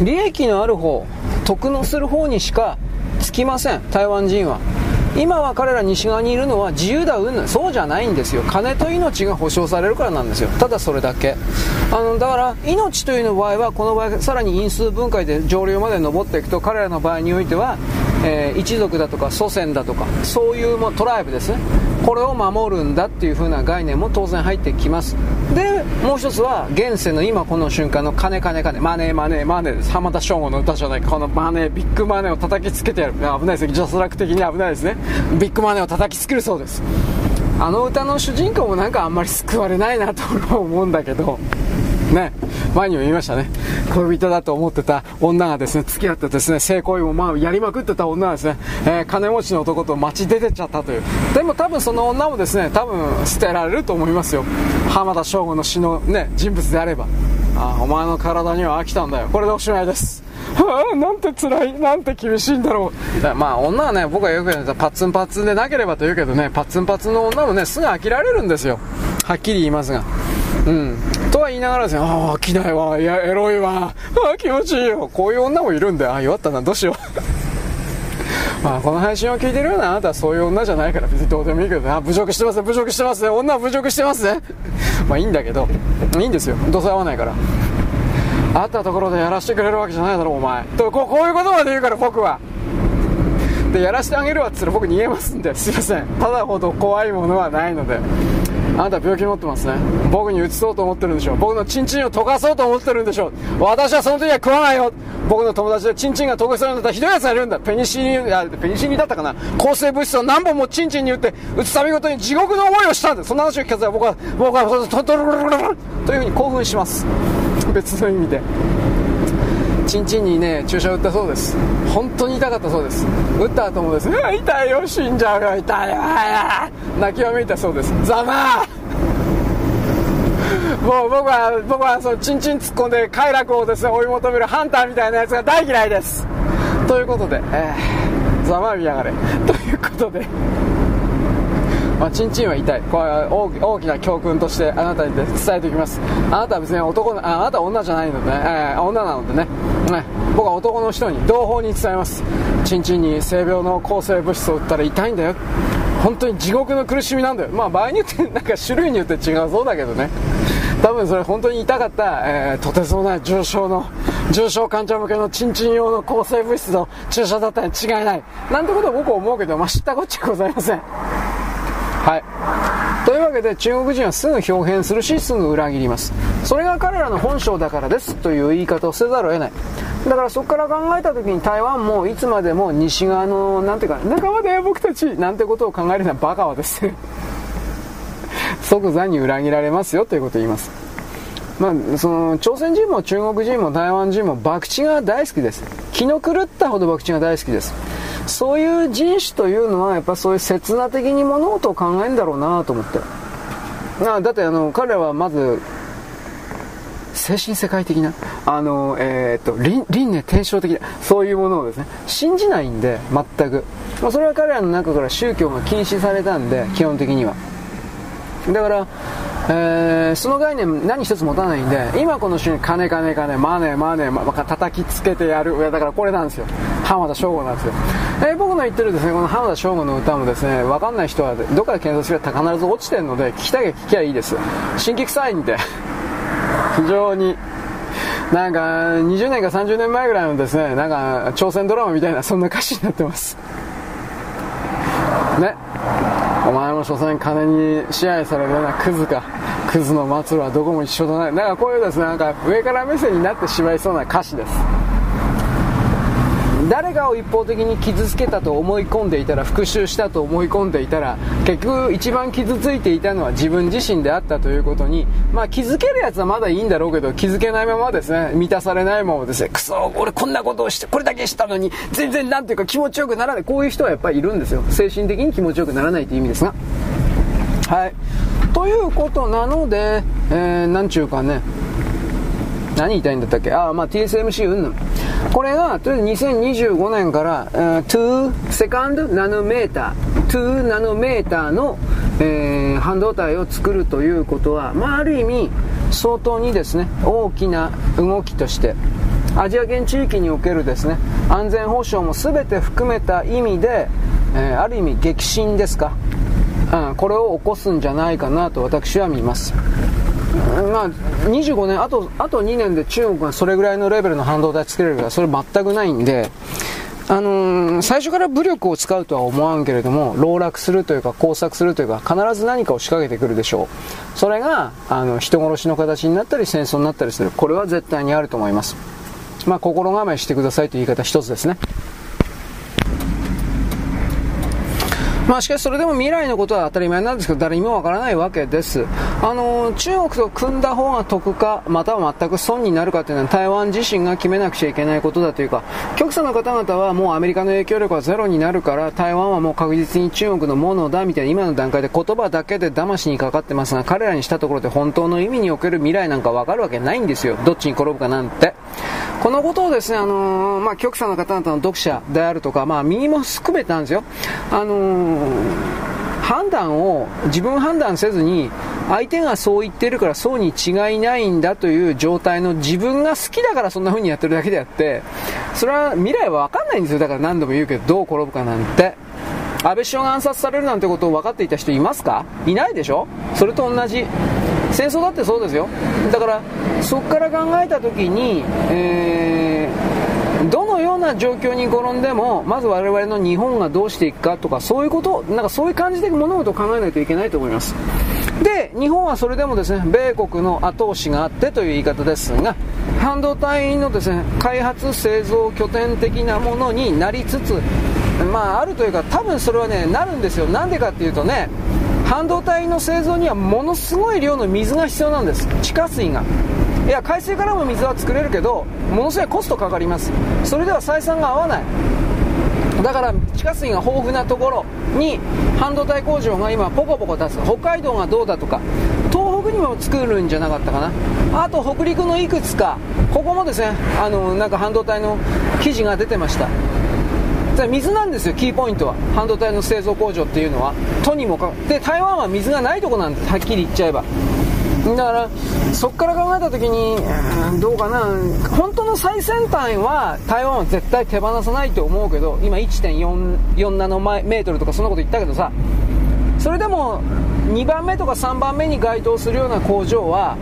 利益のある方、得のする方にしかつきません。台湾人は。今は彼ら西側にいるのは自由だうんそうじゃないんですよ。金と命が保証されるからなんですよ。ただそれだけ。あのだから命というの場合はこの場合さらに因数分解で上流まで登っていくと彼らの場合においては、えー、一族だとか祖先だとかそういうもトライブですね。これを守るんだっていう風な概念も当然入ってきます。でもう一つは現世の今この瞬間の金金金。マネーマネーマネー。です浜田省吾の歌じゃないか。このマネービッグマネーを叩きつけてやる。危ないですね。ジャスラック的に危ないですね。ビッグマネーを叩きつけるそうですあの歌の主人公もなんかあんまり救われないなと思うんだけどね、前にも言いましたね。恋人だと思ってた女がですね、付き合ってですね、性行為もまあやりまくってた女がですね、えー、金持ちの男と街出てっちゃったという。でも多分その女もですね、多分捨てられると思いますよ。浜田省吾の詩のね、人物であれば。あ、お前の体には飽きたんだよ。これでおしまいです。はあ、なんて辛い、なんて厳しいんだろう。まあ、女はね、僕はよく言うパッツンパッツンでなければと言うけどね、パッツンパッツンの女もね、すぐ飽きられるんですよ。はっきり言いますが。うん。とは言いながらですね、ああ、飽きないわ、いや、エロいわ、ああ、気持ちいいよ。こういう女もいるんで、ああ、弱ったな、どうしよう。まあ、この配信を聞いてるようなあなたはそういう女じゃないから別にどうでもいいけど、あ、侮辱してますね、侮辱してますね、女は侮辱してますね。まあいいんだけど、いいんですよ。どうせ合わないから。会ったところでやらせてくれるわけじゃないだろお前。とここういうことまで言うから僕は。でやらせてあげるわっつったら僕逃げますんで。すいません。ただほど怖いものはないので。あなた病気持ってますね。僕に移そうと思ってるんでしょう。僕のチンチンを溶かそうと思ってるんでしょう。私はその時は食わないよ。僕の友達でチンチンが溶けそうになったらひどい奴がいるんだ。ペニシリンあペニシリンだったかな。抗生物質を何本もチンチンに打って打つたびごとに地獄の思いをしたんですそんな話を聞かせたら僕は僕はトトルルルルルというふうに興奮します別の意味で。チンチンにね注射打ったそうです。本当に痛かったそうです。打った後もです。ね痛いよ死んじゃうよ痛いよ泣きわめいたそうです。ざまあ。もう僕は僕はそのチンチン突っ込んで快楽をですね追い求めるハンターみたいなやつが大嫌いです。ということで、えー、ざまあみやがれ。ということでまあ、チンチンは痛い。これは大きな教訓としてあなたに伝えておきます。あなたは別に男ああなたは女じゃないのでね、えー、女なのでね。ね。僕は男の人に同胞に伝えます。チンチンに性病の抗生物質を打ったら痛いんだよ。本当に地獄の苦しみなんだよ。まあ場合によって なんか種類によって違うそうだけどね。多分それ本当に痛かった、えー、とてつもない重症の重症患者向けのチンチン用の抗生物質の注射だったに違いない。なんてことは僕は思うけどまあ知ったこっちゃございません。はい。というわけで中国人はすぐ表変するしすぐ裏切ります。それが彼らの本性だからですという言い方をせざるを得ない。だからそこから考えた時に台湾もいつまでも西側のなんていうか仲間だよ僕たちなんてことを考えるのはバカはです。即座に裏切られますよということを言います。まあ、その朝鮮人も中国人も台湾人も博打が大好きです。気の狂ったほど博打が大好きです。そういう人種というのはやっぱそういう刹那的に物事を考えるんだろうなと思って。なだってあの彼らはまず精神世界的なあの、えー、っと輪廻転生的なそういうものをですね信じないんで全く、まあ、それは彼らの中から宗教が禁止されたんで基本的には。だからえー、その概念何一つ持たないんで、今この瞬間、金金金、マネーマネー、まあ、叩きつけてやる。だからこれなんですよ。浜田省吾なんですよ。えー、僕の言ってるですね、この浜田省吾の歌もですね、わかんない人はどっかで検索すれば必ず落ちてるので、聞きたいけ聞きゃいいです。新規臭いんで、非常に、なんか、20年か30年前ぐらいのですね、なんか、朝鮮ドラマみたいな、そんな歌詞になってます。ね。お前も所詮金に支配されるようなクズか。クズの末路はどこも一緒だね。なだかこういうですね、なんか上から目線になってしまいそうな歌詞です。誰かを一方的に傷つけたと思い込んでいたら復讐したと思い込んでいたら結局一番傷ついていたのは自分自身であったということにまあ気づけるやつはまだいいんだろうけど気づけないままですね。満たされないままですね。クソ俺こんなことをしてこれだけしたのに全然なんていうか気持ちよくならない。こういう人はやっぱりいるんですよ。精神的に気持ちよくならないという意味ですがはい。ということなので、えー、なんちゅうかね。何言いたいんだったっけ？あ、まあ TSMC うんぬん。これが、とりあえず2025年から、2セカンドナノメーター、2ナノメーターの、えー、半導体を作るということは、まあある意味、相当にですね、大きな動きとして、アジア圏地域におけるですね、安全保障も全て含めた意味で、えー、ある意味激震ですか、うん、これを起こすんじゃないかなと私は見ます。まあ、25年あと、あと2年で中国がそれぐらいのレベルの半導体作れるから、それ全くないんで、あのー、最初から武力を使うとは思わんけれども、籠絡するというか、工作するというか、必ず何かを仕掛けてくるでしょう。それが、あの、人殺しの形になったり、戦争になったりする。これは絶対にあると思います。まあ、心構えしてくださいという言い方一つですね。まあしかしそれでも未来のことは当たり前なんですけど、誰にもわからないわけです。あの、中国と組んだ方が得か、または全く損になるかというのは台湾自身が決めなくちゃいけないことだというか、極左の方々はもうアメリカの影響力はゼロになるから、台湾はもう確実に中国のものだみたいな今の段階で言葉だけで騙しにかかってますが、彼らにしたところで本当の意味における未来なんかわかるわけないんですよ。どっちに転ぶかなんて。このことをですね、あのー、まあ、極左の方々の読者であるとか、まあ、右も含めたんですよ。あのー判断を自分判断せずに相手がそう言ってるからそうに違いないんだという状態の自分が好きだからそんな風にやってるだけであってそれは未来は分かんないんですよだから何度も言うけどどう転ぶかなんて安倍首相が暗殺されるなんてことを分かっていた人いますか？いないでしょ？それと同じ。戦争だってそうですよ。だからそこから考えた時に、えーどのような状況に転んでもまず我々の日本がどうしていくかとかそういうことなんかそういう感じで物事を考えないといけないと思います。で日本はそれでもですね米国の後押しがあってという言い方ですが半導体のですね開発製造拠点的なものになりつつまああるというか多分それはねなるんですよ。なんでかっていうとね半導体の製造にはものすごい量の水が必要なんです。地下水が。いや海水からも水は作れるけどものすごいコストかかります。それでは採算が合わない。だから地下水が豊富なところに半導体工場が今ポコポコ立つ。北海道がどうだとか東北にも作るんじゃなかったかな。あと北陸のいくつか。ここもですねあのなんか半導体の記事が出てました。水なんですよキーポイントは。半導体の製造工場っていうのは。とにもかで台湾は水がないとこなんですはっきり言っちゃえば。だからそこから考えた時にうどうかな。本当の最先端は台湾は絶対手放さないと思うけど今1.4ナノメートルとかそんなこと言ったけどさ。それでも2番目とか3番目に該当するような工場は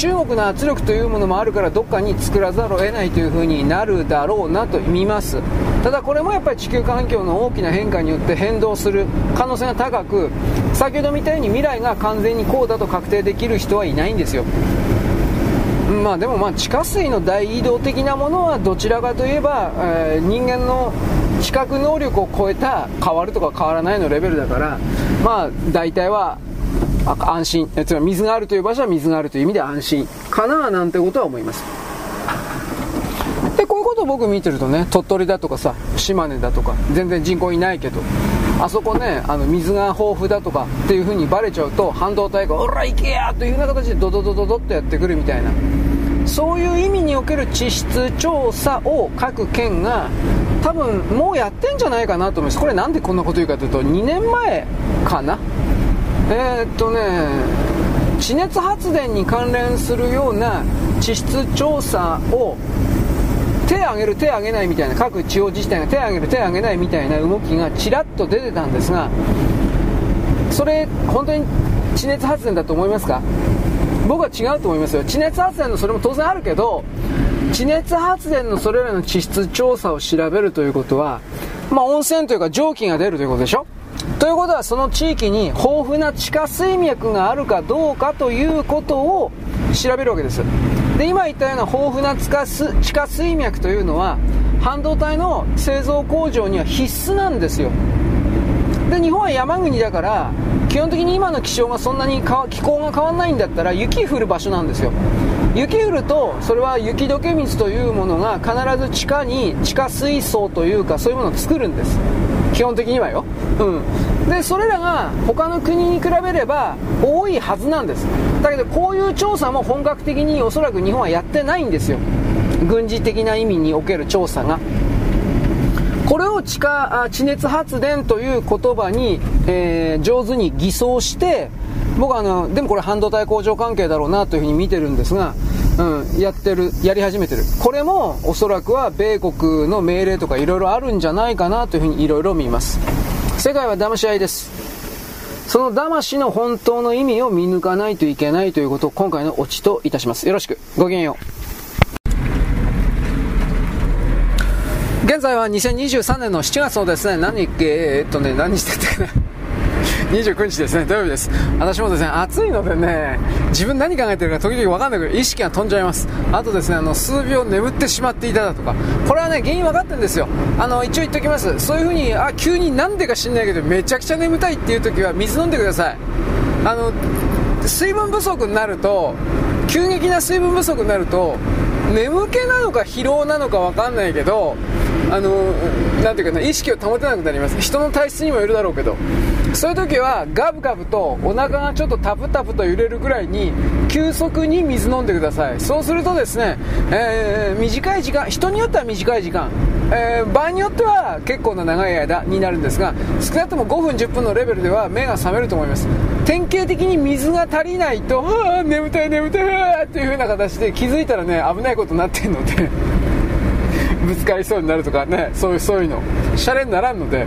中国の圧力というものもあるからどっかに作らざるを得ないというふうになるだろうなと見ます。ただこれもやっぱり地球環境の大きな変化によって変動する可能性が高く先ほどみたいに未来が完全にこうだと確定できる人はいないんですよ。まあでもまあ地下水の大移動的なものはどちらかといえば、えー、人間の知覚能力を超えた変わるとか変わらないのレベルだからまあ大体は安心。つまり水があるという場所は水があるという意味で安心かななんてことは思います。でこういうことを僕見てるとね鳥取だとかさ島根だとか全然人口いないけどあそこねあの水が豊富だとかっていう風にバレちゃうと半導体が「おら行けや!」というような形でドドドドドッとやってくるみたいな。そういう意味における地質調査を各県が多分もうやってんじゃないかなと思います。これなんでこんなこと言うかというと2年前かなえー、っとね地熱発電に関連するような地質調査を手挙げる手挙げないみたいな各地方自治体が手挙げる手挙げないみたいな動きがちらっと出てたんですがそれ本当に地熱発電だと思いますか？僕は違うと思いますよ。地熱発電のそれも当然あるけど地熱発電のそれらの地質調査を調べるということは、まあ、温泉というか蒸気が出るということでしょ？ということはその地域に豊富な地下水脈があるかどうかということを調べるわけです。で今言ったような豊富な地下水脈というのは半導体の製造工場には必須なんですよ。で日本は山国だから基本的に今の気象がそんなに気候が変わらないんだったら雪降る場所なんですよ。雪降るとそれは雪解け水というものが必ず地下に地下水槽というかそういうものを作るんです。基本的にはよ、うん、でそれらが他の国に比べれば多いはずなんです。だけどこういう調査も本格的におそらく日本はやってないんですよ。軍事的な意味における調査が。これを地下地熱発電という言葉に、えー、上手に偽装して僕はあのでもこれ半導体工場関係だろうなというふうに見てるんですがうん、やってる、やり始めてる。これもおそらくは米国の命令とかいろいろあるんじゃないかなというふうにいろいろ見ます。世界は騙し合いです。その騙しの本当の意味を見抜かないといけないということを今回のオチといたします。よろしく。ごきげんよう。現在は2023年の7月のですね、何、えー、っとね、何してたかな。29日ですね、土曜日です。私もですね、暑いのでね、自分何考えてるか時々わかんないけど、意識が飛んじゃいます。あとですね、あの、数秒眠ってしまっていただとか、これはね、原因分かってるんですよ。あの、一応言っときます。そういう風に、あ、急になんでか知んないけど、めちゃくちゃ眠たいっていう時は水飲んでください。あの、水分不足になると、急激な水分不足になると、眠気なのか疲労なのか分かんないけど、あのなていうかな意識を保てなくなります。人の体質にもよるだろうけど。そういう時はガブガブとお腹がちょっとタプタプと揺れるぐらいに急速に水飲んでください。そうするとですね、えー、短い時間人によっては短い時間、えー、場合によっては結構な長い間になるんですが少なくとも5分10分のレベルでは目が覚めると思います。典型的に水が足りないとはあ眠たい眠たいっていう風な形で気づいたらね危ないことになってるので。ぶつかりそうになるとかねそういうそういうの。シャレにならんので。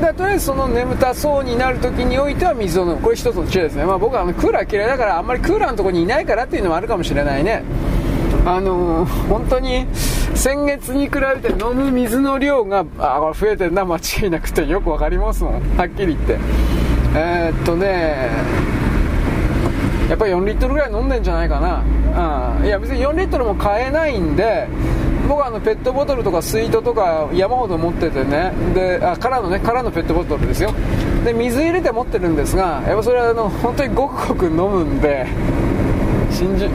でとりあえずその眠たそうになるときにおいては水を飲む。これ一つの知恵ですね、まあ、僕はあのクーラー嫌いだからあんまりクーラーのとこにいないからっていうのもあるかもしれないね。あのー、本当に先月に比べて飲む水の量があ増えてるな。間違いなくてよく分かりますもん。はっきり言って。えー、っとねやっぱり4リットルぐらい飲んでんじゃないかな、うん、いや別に4リットルも買えないんで僕はあのペットボトルとか水筒とか山ほど持っててねであ空のね空のペットボトルですよ。で水入れて持ってるんですがやっぱそれはあの本当にごくごく飲むんで信じ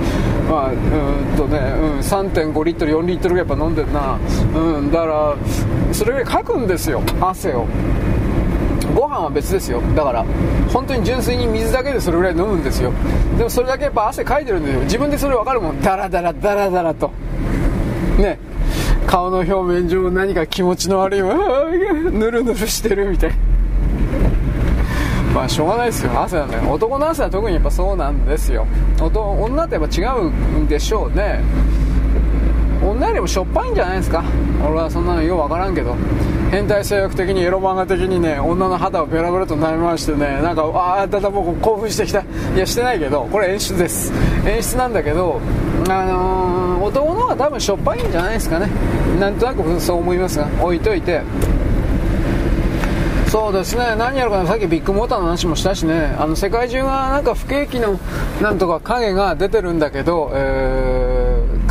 まあうんとね、うん、3.5リットル4リットルぐらいやっぱ飲んでるな。うんだからそれぐらいかくんですよ汗を。ご飯は別ですよ。だから本当に純粋に水だけでそれぐらい飲むんですよ。でもそれだけやっぱ汗かいてるんですよ。自分でそれ分かるもん。ダラダラダラダラと。ね顔の表面上何か気持ちの悪いぬるぬるしてるみたい。まあしょうがないですよ。汗だね。男の汗は特にやっぱそうなんですよ。女ってやっぱ違うんでしょうね。女よりもしょっぱいんじゃないですか。俺はそんなのよう分からんけど。変態性欲的にエロ漫画的にね女の肌をベラベラと舐め回してねなんかああだだ僕興奮してきた。いやしてないけどこれ演出です。演出なんだけどあのー、男の方が多分しょっぱいんじゃないですかね。なんとなくそう思いますが置いといて。そうですね。何やるかな。さっきビッグモーターの話もしたしね。あの世界中がなんか不景気のなんとか影が出てるんだけど、えー、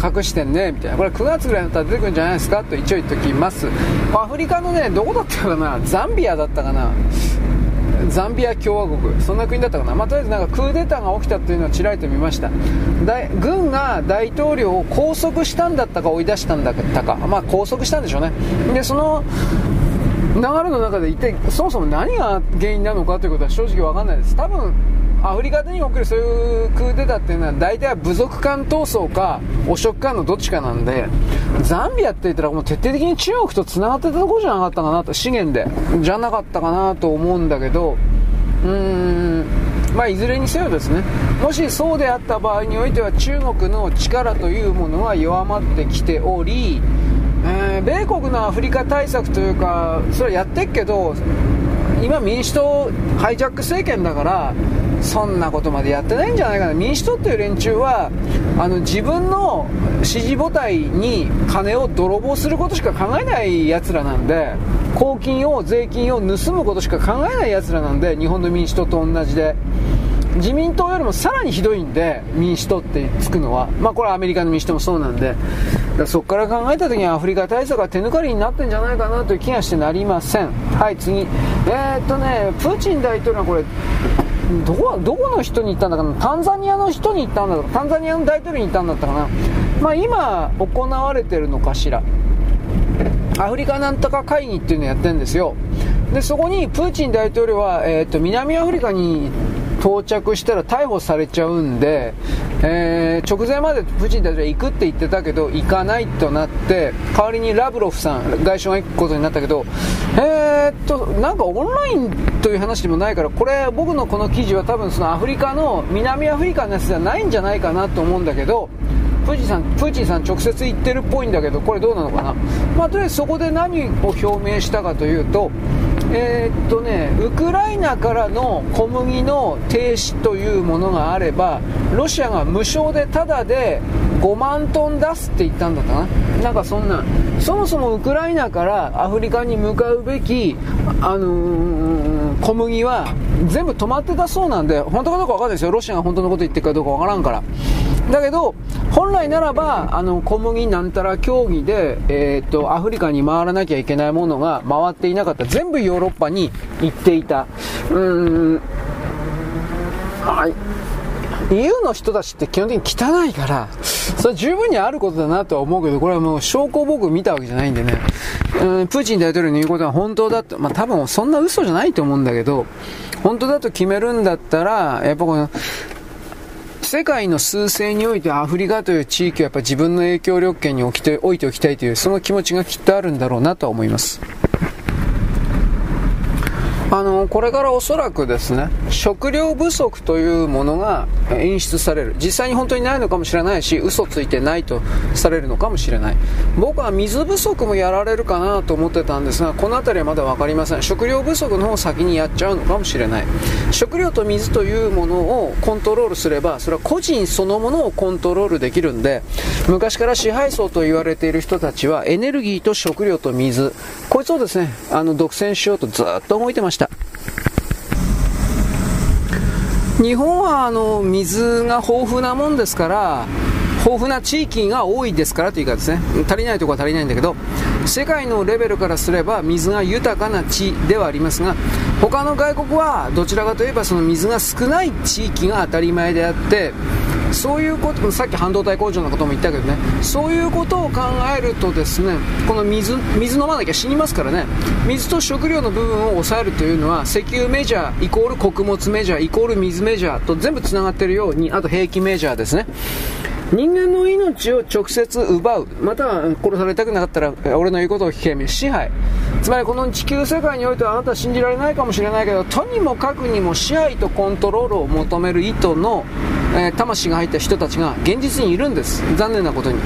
隠してんねみたいな。これ9月ぐらいだったら出てくるんじゃないですか？と一応言っておきます。アフリカのねどこだったかな？ザンビアだったかな？ザンビア共和国。そんな国だったかな、まあ、とりあえずなんかクーデターが起きたというのをちらりと見ました。軍が大統領を拘束したんだったか追い出したんだったか、まあ、拘束したんでしょうね。でその流れの中で一体そもそも何が原因なのかということは正直分かんないです。多分アフリカに起きるそういうクーデターっていうのは大体は部族間闘争か汚職間のどっちかなんでザンビアって言ったらもう徹底的に中国と繋がってたとこじゃなかったかなと資源で。じゃなかったかなと思うんだけどうーんまあ、いずれにせよですね。もしそうであった場合においては中国の力というものは弱まってきており、えー、米国のアフリカ対策というかそれはやってっけど今民主党ハイジャック政権だからそんなことまでやってないんじゃないかな。民主党っていう連中はあの自分の支持母体に金を泥棒することしか考えないやつらなんで公金を税金を盗むことしか考えないやつらなんで日本の民主党と同じで自民党よりもさらにひどいんで民主党ってつくのは。まあこれはアメリカの民主党もそうなんで。そこから考えた時にアフリカ対策は手抜かりになってんじゃないかなという気がしてなりません。はい次。えー、っとねプーチン大統領はこれどこどこの人に行ったんだかな？タンザニアの人に行ったんだかタンザニアの大統領に行ったんだったかな？まあ今行われてるのかしら？アフリカなんとか会議っていうのをやってるんですよ。でそこにプーチン大統領は、えーと、南アフリカに到着したら逮捕されちゃうんで、えー、直前までプーチン大統領行くって言ってたけど行かないとなって代わりにラブロフさん外相が行くことになったけどえー、っとなんかオンラインという話でもないからこれ僕のこの記事は多分そのアフリカの南アフリカのやつじゃないんじゃないかなと思うんだけどプーチンさんプーチンさん直接言ってるっぽいんだけどこれどうなのかな、まあ、とりあえずそこで何を表明したかというとえー、っとね、ウクライナからの小麦の停止というものがあれば、ロシアが無償でタダで5万トン出すって言ったんだったかな。なんかそんな、そもそもウクライナからアフリカに向かうべき、あのー、小麦は全部止まってたそうなんで、本当かどうかわかんないですよ。ロシアが本当のこと言ってるかどうかわからんから。だけど、本来ならば、あの、小麦なんたら競技で、えー、っと、アフリカに回らなきゃいけないものが回っていなかった。全部ヨーロッパに行っていた。うーん。はい。EU の人たちって基本的に汚いから、それ十分にあることだなとは思うけど、これはもう証拠を僕見たわけじゃないんでね、うん、プーチン大統領の言うことは本当だと、まあ多分そんな嘘じゃないと思うんだけど、本当だと決めるんだったら、やっぱこの、世界の数勢においてアフリカという地域はやっぱ自分の影響力圏に置きて置いておきたいというその気持ちがきっとあるんだろうなとは思います。あの、これからおそらくですね、食料不足というものが演出される。実際に本当にないのかもしれないし、嘘ついてないとされるのかもしれない。僕は水不足もやられるかなと思ってたんですが、この辺りはまだ分かりません。食料不足の方を先にやっちゃうのかもしれない。食料と水というものをコントロールすれば、それは個人そのものをコントロールできるんで、昔から支配層と言われている人たちは、エネルギーと食料と水、こいつをですね、あの、独占しようとずっと動いてました。した日本はあの水が豊富なもんですから豊富な地域が多いですからというかですね足りないところは足りないんだけど世界のレベルからすれば水が豊かな地ではありますが他の外国はどちらかといえばその水が少ない地域が当たり前であってそういうことさっき半導体工場のことも言ったけどねそういうことを考えるとですねこの水水飲まなきゃ死にますからね水と食料の部分を抑えるというのは石油メジャーイコール穀物メジャーイコール水メジャーと全部つながってるようにあと兵器メジャーですね。人間の命を直接奪う、または殺されたくなかったら俺の言うことを聞け、支配。つまりこの地球世界においてはあなたは信じられないかもしれないけど、とにもかくにも支配とコントロールを求める意図の、えー、魂が入った人たちが現実にいるんです。残念なことに。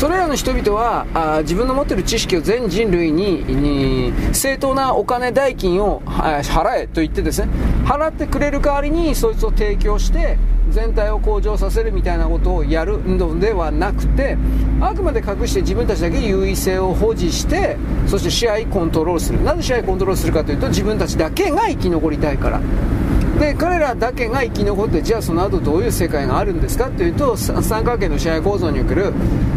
それらの人々はあ自分の持っている知識を全人類にに正当なお金代金を払えと言ってですね払ってくれる代わりにそいつを提供して全体を向上させるみたいなことをやるのではなくてあくまで隠して自分たちだけ優位性を保持してそして試合コントロールする。なぜ試合コントロールするかというと自分たちだけが生き残りたいから。で彼らだけが生き残ってじゃあその後どういう世界があるんですかというと三角形の支配構造における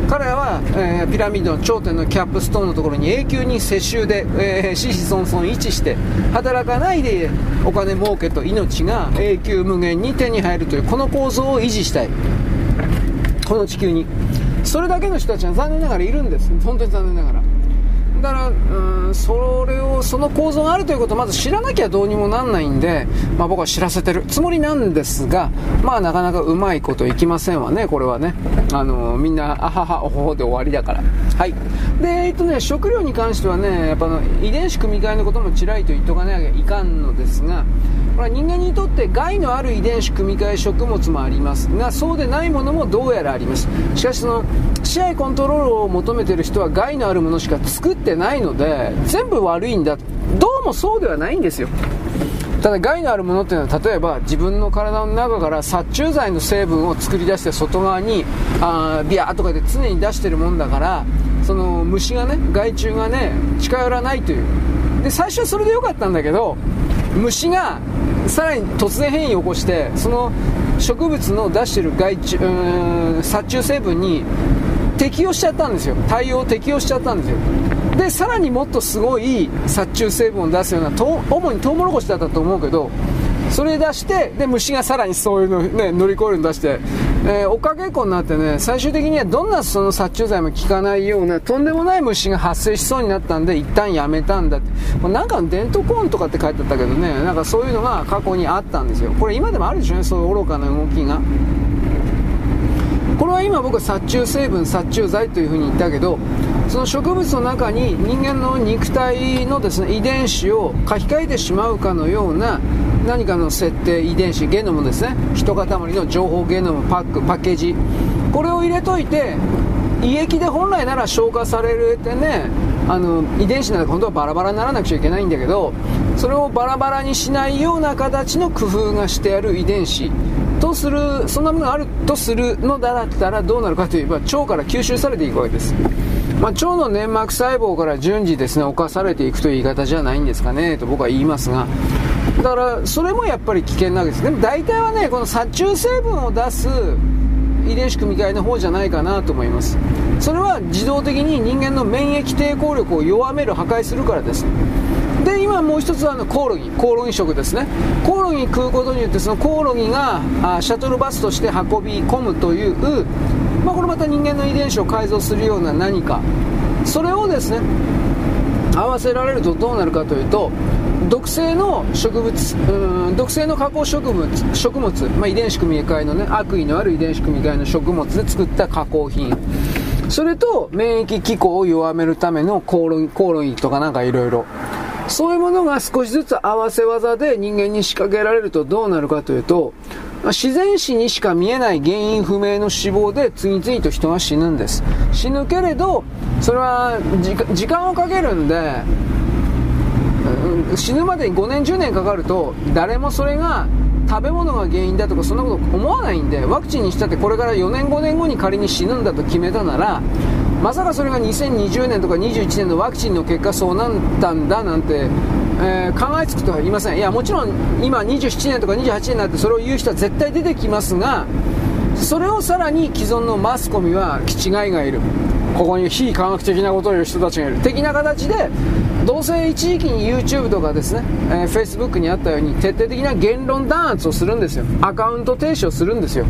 彼らは、えー、ピラミッドの頂点のキャップストーンのところに永久に世襲で、えー、子々孫々位置して働かないでお金儲けと命が永久無限に手に入るというこの構造を維持したい。この地球に。それだけの人たちは残念ながらいるんです。本当に残念ながら。だから、うん、それを、その構造があるということをまず知らなきゃどうにもなんないんで、まあ僕は知らせてるつもりなんですが、まあなかなかうまいこといきませんわね、これはね。あの、みんな、あはは、おほほで終わりだから。はい。で、えっとね、食料に関してはね、やっぱの遺伝子組み換えのこともちらりと言っとかなきゃいかんのですが、これは人間にとって害のある遺伝子組み換え食物もありますがそうでないものもどうやらあります。しかしその試合コントロールを求めてる人は害のあるものしか作ってないので全部悪いんだ。どうもそうではないんですよ。ただ害のあるものっていうのは例えば自分の体の中から殺虫剤の成分を作り出して外側にあビャーとかで常に出してるもんだからその虫がね害虫がね近寄らないという。で最初はそれでよかったんだけど虫がさらに突然変異を起こしてその植物の出してる害虫殺虫成分に適応しちゃったんですよ。対応適応しちゃったんですよ。でさらにもっとすごい殺虫成分を出すような主にトウモロコシだったと思うけどそれ出してで虫がさらにそういうの、ね、乗り越えるの出して、えー、おかげっこになってね最終的にはどんなその殺虫剤も効かないようなとんでもない虫が発生しそうになったんで一旦やめたんだって。なんかデントコーンとかって書いてあったけどねなんかそういうのが過去にあったんですよ。これ今でもあるでしょうねそういう愚かな動きが。これは今僕は殺虫成分殺虫剤というふうに言ったけどその植物の中に人間の肉体のですね遺伝子を書き換えてしまうかのような何かの設定遺伝子ゲノムですね。一塊の情報ゲノムパックパッケージ。これを入れといて胃液で本来なら消化されるってねあの遺伝子なんか本当はバラバラにならなくちゃいけないんだけどそれをバラバラにしないような形の工夫がしてある遺伝子とするそんなものがあるとするのだったらどうなるかといえば腸から吸収されていくわけです。まあ、腸の粘膜細胞から順次ですね侵されていくという言い方じゃないんですかねと僕は言いますが。だからそれもやっぱり危険なわけです。でも大体はねこの殺虫成分を出す遺伝子組み換えの方じゃないかなと思います。それは自動的に人間の免疫抵抗力を弱める破壊するからです。で今もう一つはあのコオロギコオロギ食ですね。コオロギ食うことによってそのコオロギがあシャトルバスとして運び込むというまあ、これまた人間の遺伝子を改造するような何か。それをですね合わせられるとどうなるかというと毒性の植物うん毒性の加工植物食物、まあ、遺伝子組み換えのね悪意のある遺伝子組み換えの食物で作った加工品。それと免疫機構を弱めるためのコオロギコオロギとかなんかいろいろ。そういうものが少しずつ合わせ技で人間に仕掛けられるとどうなるかというと自然死にしか見えない原因不明の死亡で次々と人が死ぬんです。死ぬけれどそれは時間をかけるんで死ぬまでに5年10年かかると誰もそれが食べ物が原因だとかそんなこと思わないんでワクチンにしたってこれから4年5年後に仮に死ぬんだと決めたならまさかそれが2020年とか21年のワクチンの結果そうなったんだなんてえー、考えつくとは言いません。いやもちろん今27年とか28年になってそれを言う人は絶対出てきますがそれをさらに既存のマスコミは気違いがいる。ここに非科学的なことを言う人たちがいる。的な形でどうせ一時期に YouTube とかですね、えー、Facebook にあったように徹底的な言論弾圧をするんですよ。アカウント停止をするんですよ。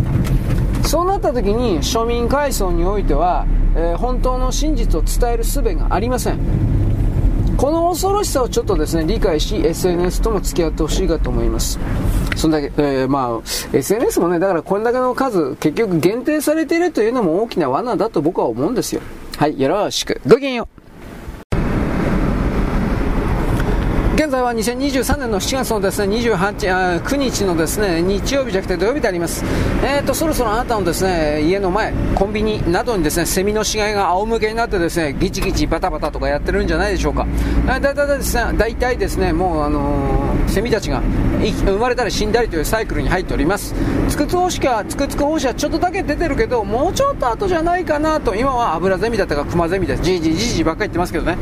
そうなった時に庶民階層においては、えー、本当の真実を伝える術がありません。この恐ろしさをちょっとですね理解し SNS とも付き合ってほしいかと思います。そんだけ、えー、まあ SNS もねだからこれだけの数結局限定されているというのも大きな罠だと僕は思うんですよ。はいよろしく。ごきげんよう。現在は2023年の7月のですね28あ9日のですね日曜日じゃなくて土曜日であります、えーと、そろそろあなたのですね家の前、コンビニなどにですねセミの死骸が仰向けになってですねギチギチバタバタとかやってるんじゃないでしょうか、だいたいですね大体ですねもう、あのー、セミたちが生まれたり死んだりというサイクルに入っております、つくつく星かつくつく星はちょっとだけ出てるけどもうちょっと後じゃないかなと今はアブラゼミだったかクマゼミだじいじじじばっかり言ってますけどね。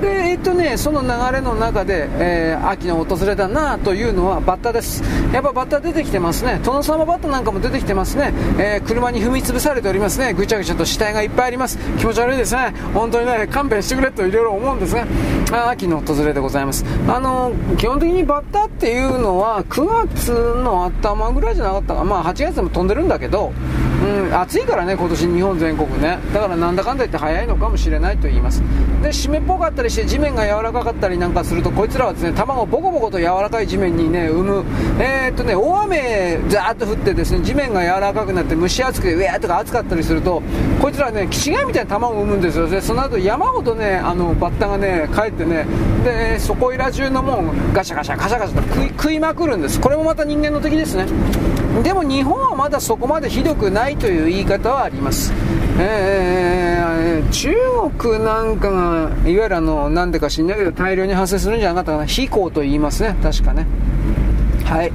でえっとねその流れの中でえー、秋の訪れだなというのはバッタです。やっぱバッタ出てきてますね。殿様バッタなんかも出てきてますね、えー、車に踏み潰されておりますね。ぐちゃぐちゃと死体がいっぱいあります。気持ち悪いですね。本当にね勘弁してくれといろいろ思うんですねあ秋の訪れでございます。あの基本的にバッタっていうのは9月の頭ぐらいじゃなかったか。まあ8月でも飛んでるんだけどうん、暑いからね、今年日本全国ね。だからなんだかんだ言って早いのかもしれないと言います。で、湿っぽかったりして地面が柔らかかったりなんかすると、こいつらはですね、卵をボコボコと柔らかい地面にね、産む。えー、っとね、大雨ザーッと降ってですね、地面が柔らかくなって蒸し暑くて、ウェーとか暑かったりすると、こいつらね、気違いみたいな卵を産むんですよ。で、その後山ほどね、あの、バッタがね、帰ってね、で、そこいら中のもん、ガシャガシャ、ガシャガシャと食いまくるんです。これもまた人間の敵ですね。でも日本はまだそこまでひどくないという言い方はあります。えー、中国なんかが、いわゆるあの、なんでか知んないけど大量に発生するんじゃなかったかな。飛行と言いますね。確かね。はい。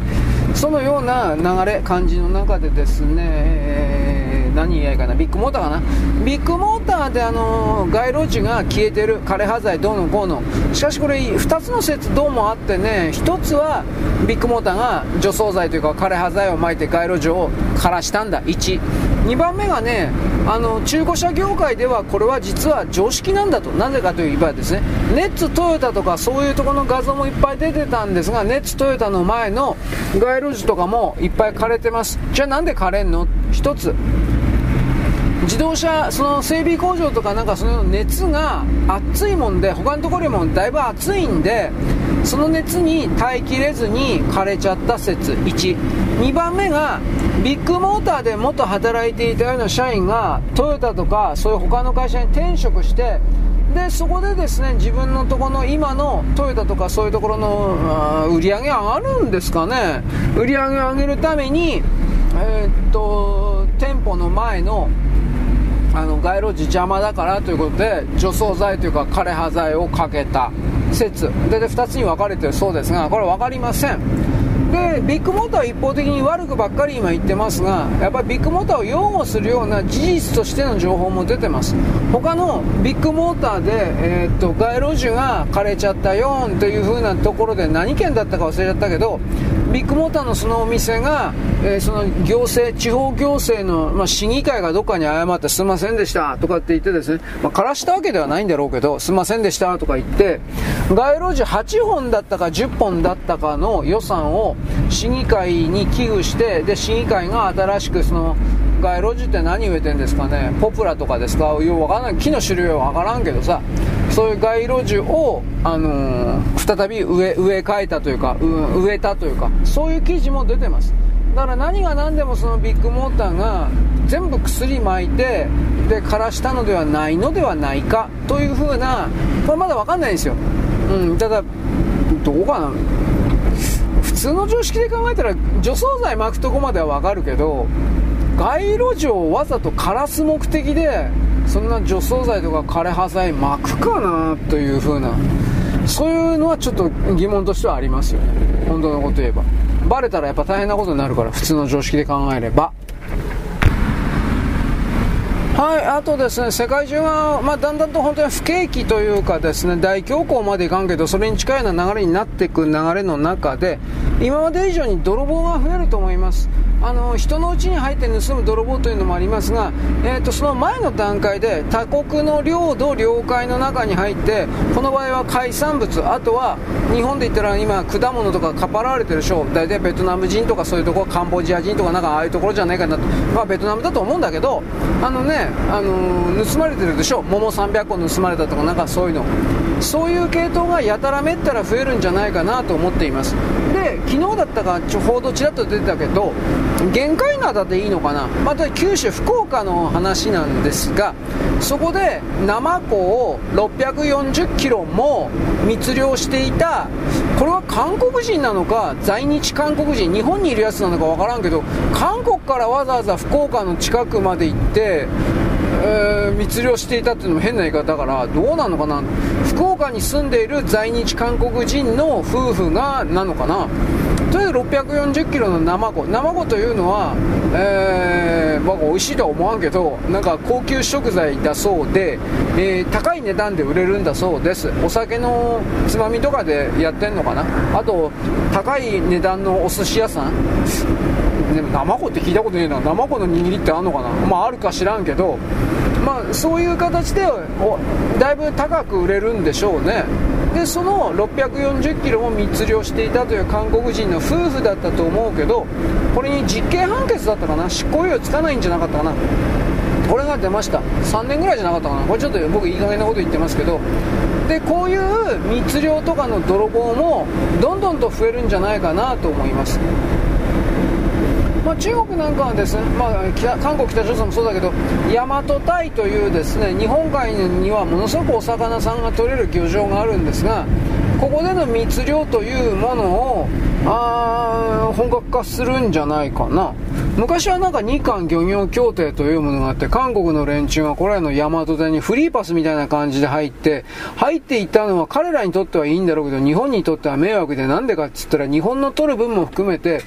そのような流れ、感じの中でですね、えー、何言いかな、ビッグモーターかな。ビッグモーターであの街路樹が消えてる、枯葉剤どうのこうの。しかしこれ、2つの説どうもあってね、1つはビッグモーターが除草剤というか枯葉剤をまいて街路樹を枯らしたんだ、1。2番目がね、あの中古車業界ではこれは実は常識なんだと。なぜかといえばですね、ネッツトヨタとかそういうところの画像もいっぱい出てたんですが、ネッツトヨタの前の街路樹とかもいっぱい枯れてます。じゃあなんで枯れんの？一つ。自動車、その整備工場とかなんかその熱が熱いもんで、他のところよりもだいぶ暑いんで、その熱に耐えきれずに枯れちゃった説1。2番目が、ビッグモーターで元働いていたような社員がトヨタとかそういう他の会社に転職して、でそこでですね自分のとこの今のトヨタとかそういうところの売り上げ上がるんですかね売り上げを上げるために、えー、っと店舗の前のあの街路樹邪魔だからということで除草剤というか枯葉剤をかけた説。でで2つに分かれてるそうですがこれ分かりません。でビッグモーターは一方的に悪くばっかり今言ってますがやっぱりビッグモーターを擁護するような事実としての情報も出てます。他のビッグモーターで、えー、っと街路樹が枯れちゃったよという風なところで何県だったか忘れちゃったけどビッグモーターのそのお店が、えー、その行政、地方行政の、まあ、市議会がどっかに謝ってすみませんでしたとかって言ってですね、まあ、枯らしたわけではないんだろうけど、すみませんでしたとか言って、街路樹8本だったか10本だったかの予算を市議会に寄付して、で、市議会が新しくその、街路樹って何植えてんですかねポプラとかですかようわからない木の種類はわからんけどさそういう街路樹を、あのー、再び植え植え替えたというか植えたというかそういう記事も出てます。だから何が何でもそのビッグモーターが全部薬撒いてで枯らしたのではないのではないかというふうなこれまだ分かんないんですよ、うん、ただどうかな。普通の常識で考えたら除草剤撒くとこまでは分かるけど街路樹をわざと枯らす目的でそんな除草剤とか枯葉剤巻くかなというふうなそういうのはちょっと疑問としてはありますよね。本当のこと言えば。バレたらやっぱ大変なことになるから普通の常識で考えれば。はい、あとですね、世界中が、まあ、だんだんと本当に不景気というかですね、大恐慌までいかんけど、それに近いような流れになっていく流れの中で、今まで以上に泥棒が増えると思います。あの人の家に入って盗む泥棒というのもありますが、えーと、その前の段階で他国の領土、領海の中に入ってこの場合は海産物、あとは日本で言ったら今、果物とかかっぱられてるでしょう、大体ベトナム人とかそういうところ、カンボジア人とかなんかああいうところじゃないかなと、まあ、ベトナムだと思うんだけど、あのね、あの、盗まれてるでしょ、桃300個盗まれたとか、なんかそういうの、そういう系統がやたらめったら増えるんじゃないかなと思っています。で昨日だったか報道ちらっと出てたけど限界灘でいいのかな、また九州、福岡の話なんですが、そこでナマコを640キロも密漁していた、これは韓国人なのか、在日韓国人、日本にいるやつなのか分からんけど、韓国からわざわざ福岡の近くまで行って、えー、密漁していたっていうのも変な言い方だからどうなのかな？福岡に住んでいる在日韓国人の夫婦がなのかな？とりあえず640キロのナマコナマコというのは、えー、僕美味しいとは思わんけどなんか高級食材だそうで、えー、高い値段で売れるんだそうです。お酒のつまみとかでやってんのかな？あと高い値段のお寿司屋さん？でもナマコって聞いたことねえな。ナマコの握りってあんのかな？まああるか知らんけど。まあそういう形でだいぶ高く売れるんでしょうね。でその640キロも密漁していたという韓国人の夫婦だったと思うけどこれに実刑判決だったかな？執行猶予つかないんじゃなかったかな？これが出ました。3年ぐらいじゃなかったかな？これちょっと僕いい加減なこと言ってますけど。でこういう密漁とかの泥棒もどんどんと増えるんじゃないかなと思います。まあ、中国なんかはですね、まあ、韓国、北朝鮮もそうだけど、大和タイというですね日本海にはものすごくお魚さんが取れる漁場があるんですが、ここでの密漁というものをあ本格化するんじゃないかな。昔はなんか日韓漁業協定というものがあって韓国の連中がこれらの大和でにフリーパスみたいな感じで入って入っていったのは彼らにとってはいいんだろうけど日本にとっては迷惑でなんでかっつったら日本の取る分も含めて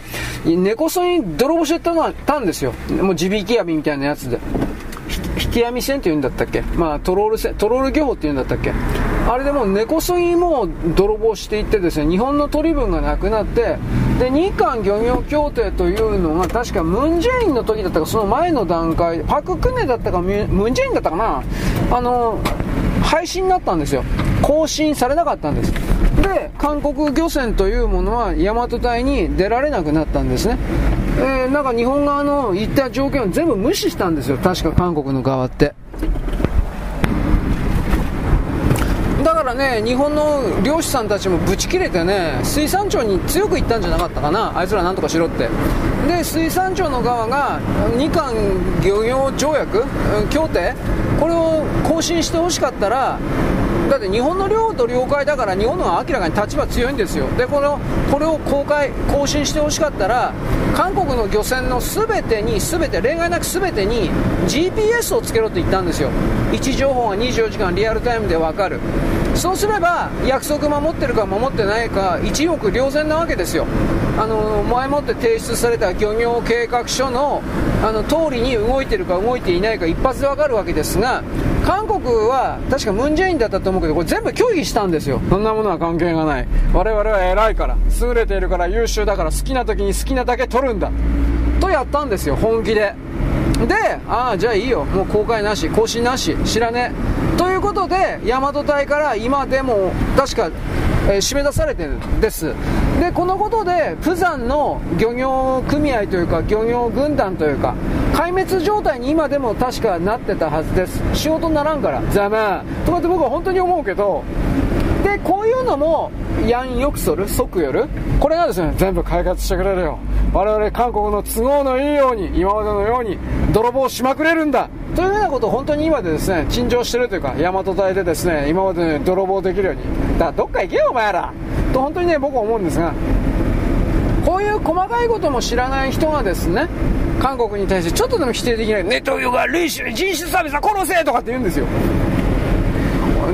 根こそに泥棒してたのはたんですよ。もう地引き網みたいなやつで。引き網船って言うんだったっけ？まあトロール船トロール漁法って言うんだったっけ？あれでも根こそぎもう泥棒していってですね日本の取り分がなくなってで日韓漁業協定というのが確かムン・ジェインの時だったかその前の段階パク・クネだったかムン・ジェインだったかな。あの廃止になったんですよ。更新されなかったんです。で韓国漁船というものは大和隊に出られなくなったんですね。えー、なんか日本側の言った条件を全部無視したんですよ。確か韓国の側って。ね、日本の漁師さんたちもぶち切れてね、水産庁に強く言ったんじゃなかったかな、あいつらなんとかしろって。で、水産庁の側が日韓漁業条約、協定、これを更新してほしかったら、だって日本の領土領海だから日本の方が明らかに立場強いんですよ。でこのこれを公開更新してほしかったら韓国の漁船の全てに全て例外なく全てに GPS をつけろと言ったんですよ。位置情報が24時間リアルタイムで分かる。そうすれば約束守ってるか守ってないか一目瞭然なわけですよ。あの前もって提出された漁業計画書のあの通りに動いてるか動いていないか一発で分かるわけですが韓国は確かムン・ジェインだったと思うけどこれ全部拒否したんですよ。そんなものは関係がない。我々は偉いから優れているから優秀だから好きな時に好きなだけ取るんだ。とやったんですよ本気で。でああじゃあいいよ。もう公開なし更新なし知らねえ。ということで大和隊から今でも確かえー、締め出されてるんです。でこのことで釜山の漁業組合というか漁業軍団というか壊滅状態に今でも確かなってたはずです。仕事にならんから。ざまとかって僕は本当に思うけどでこういうのもヤン・ヨクソル即よるこれがですね全部解決してくれるよ。我々韓国の都合のいいように今までのように泥棒しまくれるんだ。というようなことを本当に今でですね陳情してるというか大和隊でですね今までのように泥棒できるように。だからどっか行けよお前ら。と本当にね僕は思うんですがこういう細かいことも知らない人がですね韓国に対してちょっとでも否定できない。ネトウヨが類種人種差別は殺せとかって言うんですよ。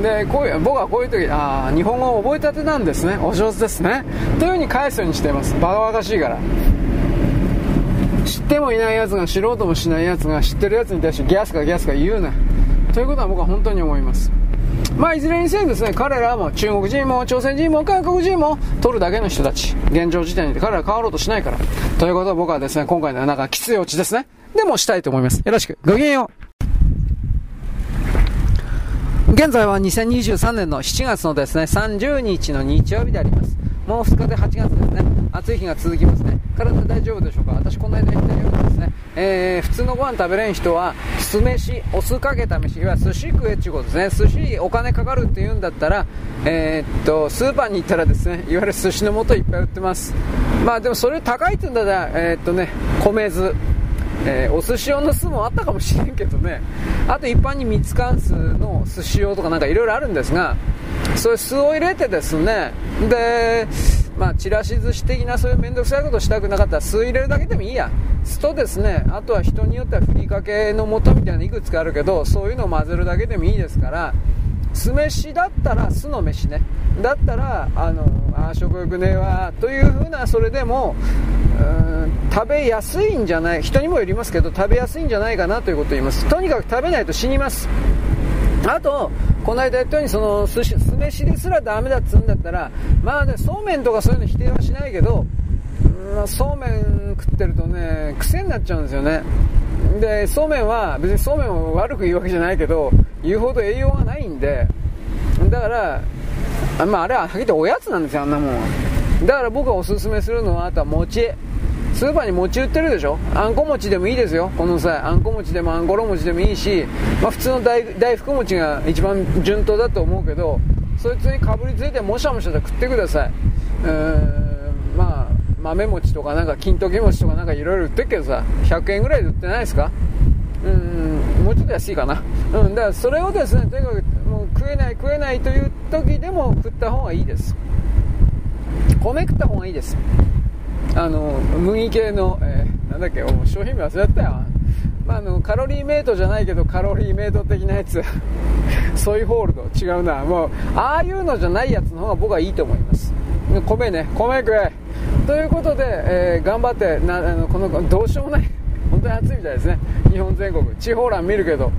でこういう僕はこういう時ああ日本語を覚えたてなんですね。お上手ですね。というふうに返すようにしています。バカバカしいから。知ってもいないやつが知ろうともしないやつが知ってるやつに対してギャスかギャスか言うな。ということは僕は本当に思います。まあいずれにせよですね彼らも中国人も朝鮮人も韓国人も取るだけの人たち。現状時点で彼ら変わろうとしないから。ということを僕はですね今回のなんかきついオチですね。でもしたいと思います。よろしく。ごきげんよう。現在は2023年の7月のですね、30日の日曜日であります。もう2日で8月ですね。暑い日が続きますね。体大丈夫でしょうか？私この間言ったようにですね、えー、普通のご飯食べれん人は、酢飯、お酢かけた飯、いわゆる寿司食えっていうことですね。寿司お金かかるって言うんだったら、えー、っと、スーパーに行ったらですね、いわゆる寿司の素いっぱい売ってます。まあでもそれ高いって言うんだったら、えー、っとね、米酢、えー、お寿司用の酢もあったかもしれんけどね。あと一般に蜜缶酢の寿司用とかなんかいろいろあるんですがそういう酢を入れてですねでまあ、ちらし寿司的なそういう面倒くさいことしたくなかったら酢入れるだけでもいいや。酢とですねあとは人によってはふりかけの素みたいなのいくつかあるけどそういうのを混ぜるだけでもいいですから酢飯だったら酢の飯ね。だったらあのあ食欲ねえわというふうなそれでも食べやすいんじゃない人にもよりますけど食べやすいんじゃないかなということを言います。とにかく食べないと死にます。あとこの間言ったようにその寿司酢飯ですらダメだっつうんだったらまあねそうめんとかそういうの否定はしないけどまあ、そうめん食ってるとね癖になっちゃうんですよね。でそうめんは別にそうめんを悪く言うわけじゃないけど言うほど栄養がないんでだからあ,、まあ、あれははっきりおやつなんですよあんなもんだから僕がおすすめするのはあとは餅。スーパーに餅売ってるでしょ？あんこ餅でもいいですよこの際。あんこ餅でもあんころ餅でもいいし、まあ、普通の大福餅が一番順当だと思うけどそいつにかぶりついてもしゃもしゃと食ってください。まあ豆餅とかなんか金時餅とかなんかいろいろ売ってるけどさ100円ぐらいで売ってないですか？うんもうちょっと安いかな。うんだからそれをですねとにかくもう食えない食えないという時でも食った方がいいです。米食った方がいいです。あの麦系の、えー、なんだっけ商品名忘れたよ、まあ、あのカロリーメイトじゃないけどカロリーメイト的なやつ。ソイホールド。違うな。もうああいうのじゃないやつの方が僕はいいと思います。米ね米食え。ということで、えー、頑張ってなあのこのどうしようもない 本当に暑いみたいですね。日本全国。地方欄見るけど、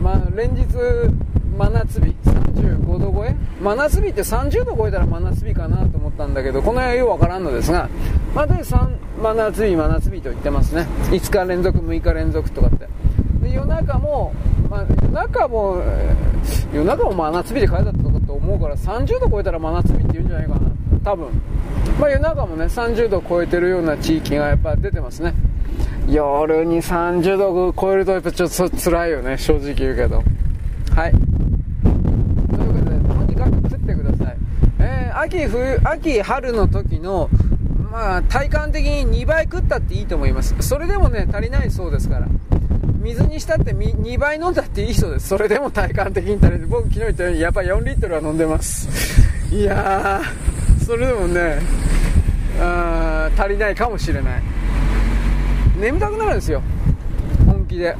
まあ、連日真夏日35度超え？真夏日って30度超えたら真夏日かなと思ったんだけどこの辺はようわからんのですがまあ、で真夏日真夏日と言ってますね。5日連続6日連続とかって。で夜中も、まあ、夜中も夜中も真夏日で書いてあったと思うから30度超えたら真夏日って言うんじゃないかな。多分。まあ夜中もね30度超えてるような地域がやっぱ出てますね。夜に30度超えるとやっぱちょっと辛いよね正直言うけど。はい。ということでとにかく食ってください。えー、秋冬秋春の時のまあ体感的に2倍食ったっていいと思います。それでもね足りないそうですから。水にしたって2倍飲んだっていいそうです。それでも体感的に足りない。僕昨日言ったようにやっぱ4リットルは飲んでます。いやー。それでもねあ足りないかもしれない。眠たくなるんですよ。本気で。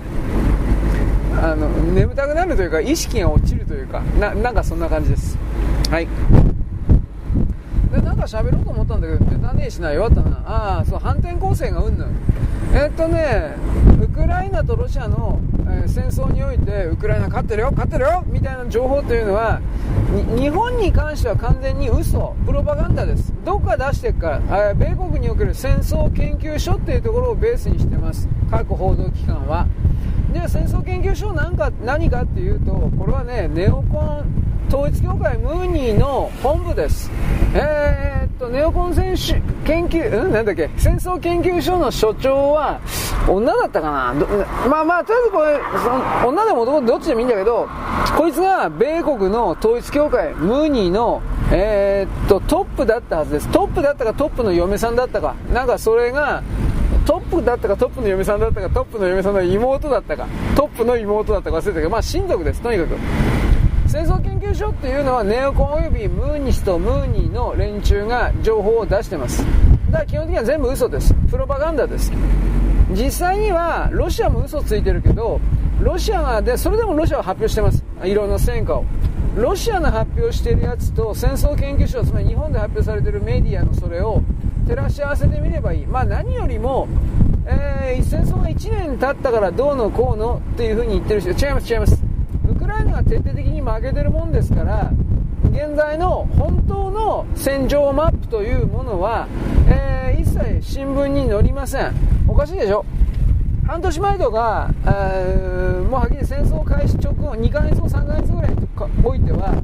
あの眠たくなるというか意識が落ちるというかななんかそんな感じです。はい。でなんか喋ろうと思ったんだけど出たねえしな弱ったなああそう反転攻勢がうんぬん。えー、っとねクライナとロシアの、え、戦争においてウクライナ勝ってるよ勝ってるよみたいな情報というのは日本に関しては完全に嘘プロパガンダです。どこか出していくから、え米国における戦争研究所っていうところをベースにしてます。各報道機関は。で戦争研究所なんか何かっていうとこれはねネオコン統一教会ムーニーの本部です。えー、っと、ネオコン選手研究、うん？なんだっけ、戦争研究所の所長は、女だったかな？まあまあ、とりあえずこれ、その女でも男でどっちでもいいんだけど、こいつが米国の統一教会、ムーニーの、えー、っと、トップだったはずです。トップだったかトップの嫁さんだったか。なんかそれが、トップだったかトップの嫁さんだったかトップの嫁さんの妹だったかトップの妹だったか忘れたけどまあ親族ですとにかく戦争研究所っていうのはネオコンおよびムーニストムーニーの連中が情報を出してます。だから基本的には全部嘘です。プロパガンダです。実際にはロシアも嘘ついてるけどロシアがでそれでもロシアは発表してます。いろんな戦果を。ロシアの発表してるやつと戦争研究所つまり日本で発表されてるメディアのそれを照らし合わせてみればいい。まあ何よりもえー、戦争が1年経ったからどうのこうのっていうふうに言ってる人違います違います。ライナが徹底的に負けてるもんですから現在の本当の戦場マップというものは、えー、一切新聞に載りませんおかしいでしょ半年前とか、え、もうはっきり戦争開始直後2ヶ月後3ヶ月ぐらいにおいては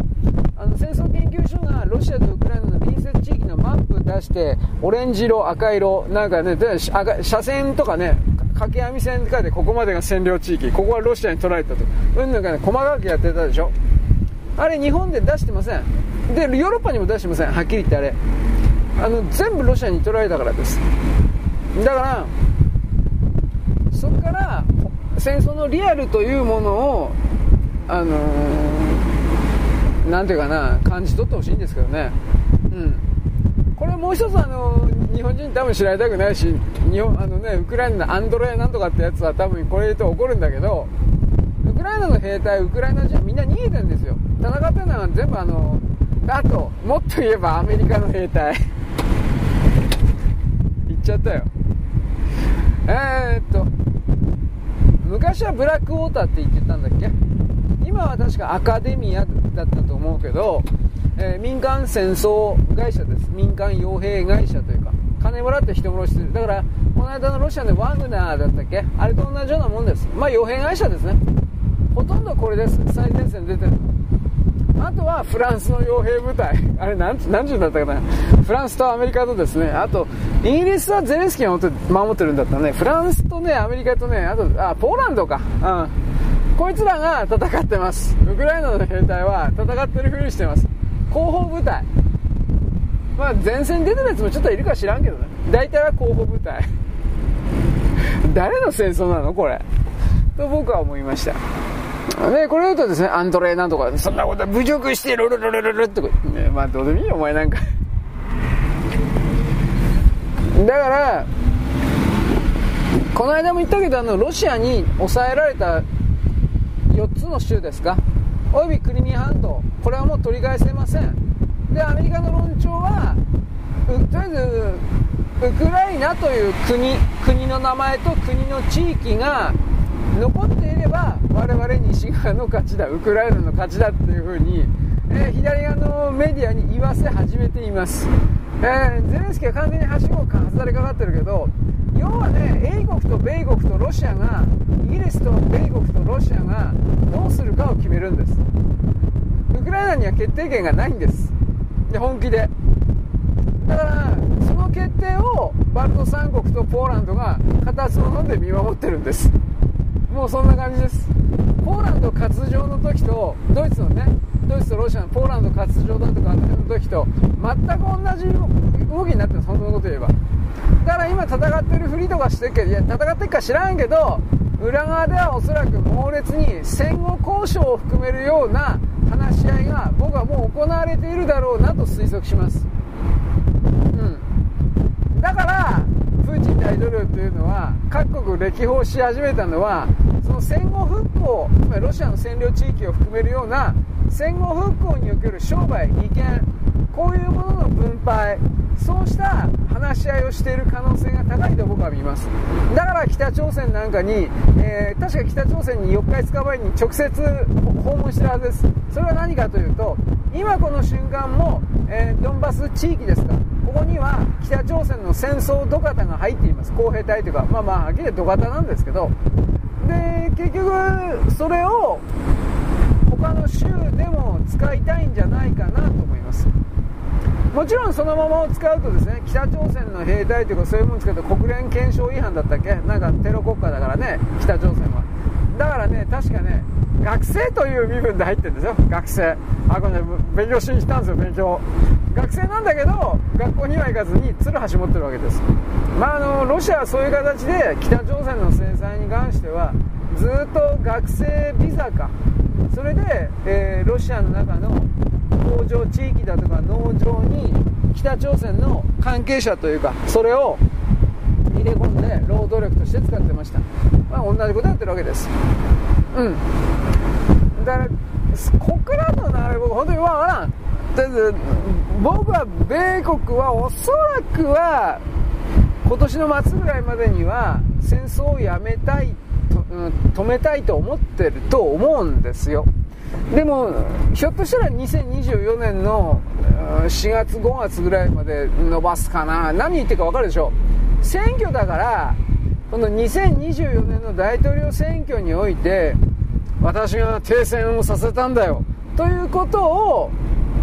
あの戦争研究所がロシアとウクライナの隣接地域のマップ出してオレンジ色赤色なんかね車線とかね掛け網線かでここまでが占領地域ここはロシアに取られたと。うんぬんかね細かくやってたでしょ。あれ日本で出してません。でヨーロッパにも出してません。はっきり言ってあれ。あの全部ロシアに取られたからです。だからそこから戦争のリアルというものをあのー、ていうかな感じ取ってほしいんですけどね。うん。これもう一つあの日本人多分知られたくないし日本あの、ね、ウクライナのアンドロイなんとかってやつは多分これ言うと怒るんだけどウクライナの兵隊ウクライナ人みんな逃げてるんですよ。戦ってるのは全部あのあともっと言えばアメリカの兵隊。言っちゃったよ。えー、っと昔はブラックウォーターって言ってたんだっけ？今は確かアカデミアだったと思うけど、えー、民間戦争会社です。民間傭兵会社という。金もらって人殺しするだからこの間のロシアのワグナーだったっけ？あれと同じようなもんです。まあ傭兵会社ですね。ほとんどこれです。最前線出てる。あとはフランスの傭兵部隊。あれ何何十だったかな？フランスとアメリカとですね。あとイギリスはゼレンスキーが守ってるんだったね。フランスとねアメリカとねあとあポーランドか。うん。こいつらが戦ってます。ウクライナの兵隊は戦ってるふりしてます。後方部隊。まあ前線に出てるやつもちょっといるか知らんけどね。大体は後方部隊。誰の戦争なのこれ？と僕は思いました。で、これ言うとですね、アンドレなんとか、そんなこと侮辱してるるるるるるって、ね、まあどうでもいいよ、お前なんか。だから、この間も言ったけど、あの、ロシアに抑えられた4つの州ですか、およびクリミア半島、これはもう取り返せません。で、アメリカの論調は、とりあえず、ウクライナという国、国の名前と国の地域が残っていれば我々西側の勝ちだウクライナの勝ちだっていうふうに、えー、左側のメディアに言わせ始めています、えー、ゼレンスキーは完全にはしご外されかかってるけど要はね英国と米国とロシアがイギリスと米国とロシアがどうするかを決めるんです。ウクライナには決定権がないんです。で本気で。だからその決定をバルト三国とポーランドが片つを飲んで見守ってるんです。もうそんな感じです。ポーランド割譲の時とドイツのねドイツとロシアのポーランド割譲だとかの時と全く同じ動きになってるそんです本当のこと言えば。だから今戦ってるふりとかしてるけどいや戦ってるか知らんけど裏側ではおそらく猛烈に戦後交渉を含めるような話し合いが僕はもう行われているだろうなと推測します。うん。だからプーチン大統領というのは各国歴訪し始めたのはその戦後復興つまりロシアの占領地域を含めるような戦後復興における商売利権こういうものの分配そうした話し合いをしている可能性が高いと僕は見ます。だから北朝鮮なんかに、えー、確か北朝鮮に4日5日前に直接訪問してるはずです。それは何かというと今この瞬間も、えー、ドンバス地域ですか。ここには北朝鮮の戦争土方が入っています。工兵隊というかまあまあはっきり土方なんですけど。で結局それを他の州でも使いたいんじゃないかなと思います。もちろんそのままを使うとですね北朝鮮の兵隊というかそういうものを使うと国連憲章違反だったっけ？なんかテロ国家だからね北朝鮮は。だからね確かね学生という身分で入ってるんですよ。学生。あこれね勉強しに来たんですよ勉強。学生なんだけど学校には行かずにツルハシ持ってるわけです。まああのロシアはそういう形で北朝鮮の制裁に関してはずっと学生ビザか。それで、えー、ロシアの中の工場地域だとか農場に北朝鮮の関係者というかそれを入れ込んで労働力として使ってました、まあ、同じことやってるわけです。うん。だからこっからの流れ僕本当にわからん。とりあえず僕は米国はおそらくは今年の末ぐらいまでには戦争をやめたいと、うん止めたいと思ってると思うんですよ。でもひょっとしたら2024年の4月5月ぐらいまで伸ばすかな。何言ってるか分かるでしょ選挙だからこの2024年の大統領選挙において私が停戦をさせたんだよ。ということを、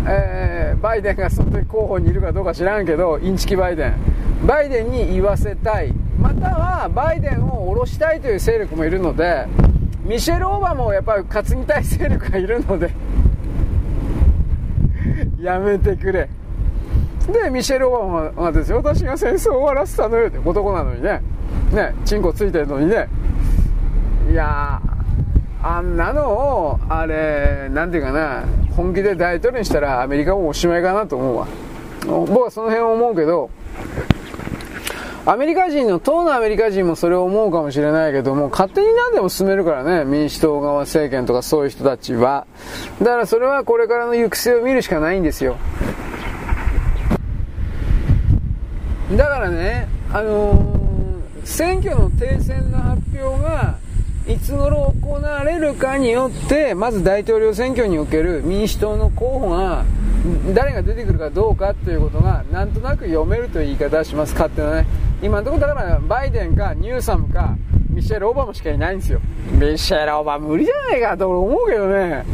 えー、バイデンがその時候補にいるかどうか知らんけどインチキバイデン。バイデンに言わせたい。またはバイデンを下ろしたいという勢力もいるのでミシェル・オーバマもやっぱり担ぎたい勢力がいるので やめてくれ。でミシェル・オーバマはですよ。私が戦争を終わらせたのよ。って男なのにね。ねチンコついてるのにね。いやあんなのをあれなんていうかな。本気で大統領にしたらアメリカもおしまいかなと思うわ。僕はその辺思うけどアメリカ人の、当のアメリカ人もそれを思うかもしれないけども、勝手に何でも進めるからね、民主党側政権とかそういう人たちは。だからそれはこれからの行く末を見るしかないんですよ。だからね、あのー、選挙の停戦の発表が、いつ頃行われるかによって、まず大統領選挙における民主党の候補が、誰が出てくるかどうかということがなんとなく読めるという言い方をします。勝手なね。今のところだからバイデンかニューサムかミシェル・オバマしかいないんですよ。ミシェル・オバマ無理じゃないかと思うけどね。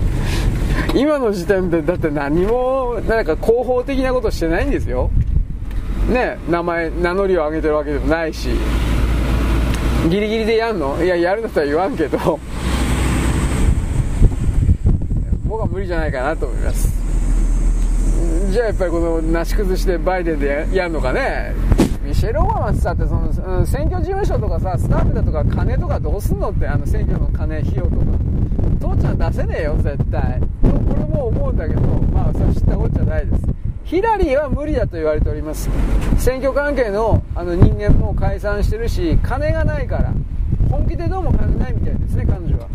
今の時点でだって何もなんか広報的なことしてないんですよ。ね名前名乗りを上げてるわけでもないし。ギリギリでやんの？いややるんだったら言わんけど。僕は無理じゃないかなと思います。じゃあやっぱりこのなし崩してバイデンでやるのかね？ミシェル・オバマってさってその、うん、選挙事務所とかさスタッフだとか金とかどうすんのってあの選挙の金費用とか。父ちゃん出せねえよ絶対。これも思うんだけど。まあそれ知ったこっちゃないです。ヒラリーは無理だと言われております。選挙関係のあの人間も解散してるし金がないから本気でどうも金ないみたいですね彼女は。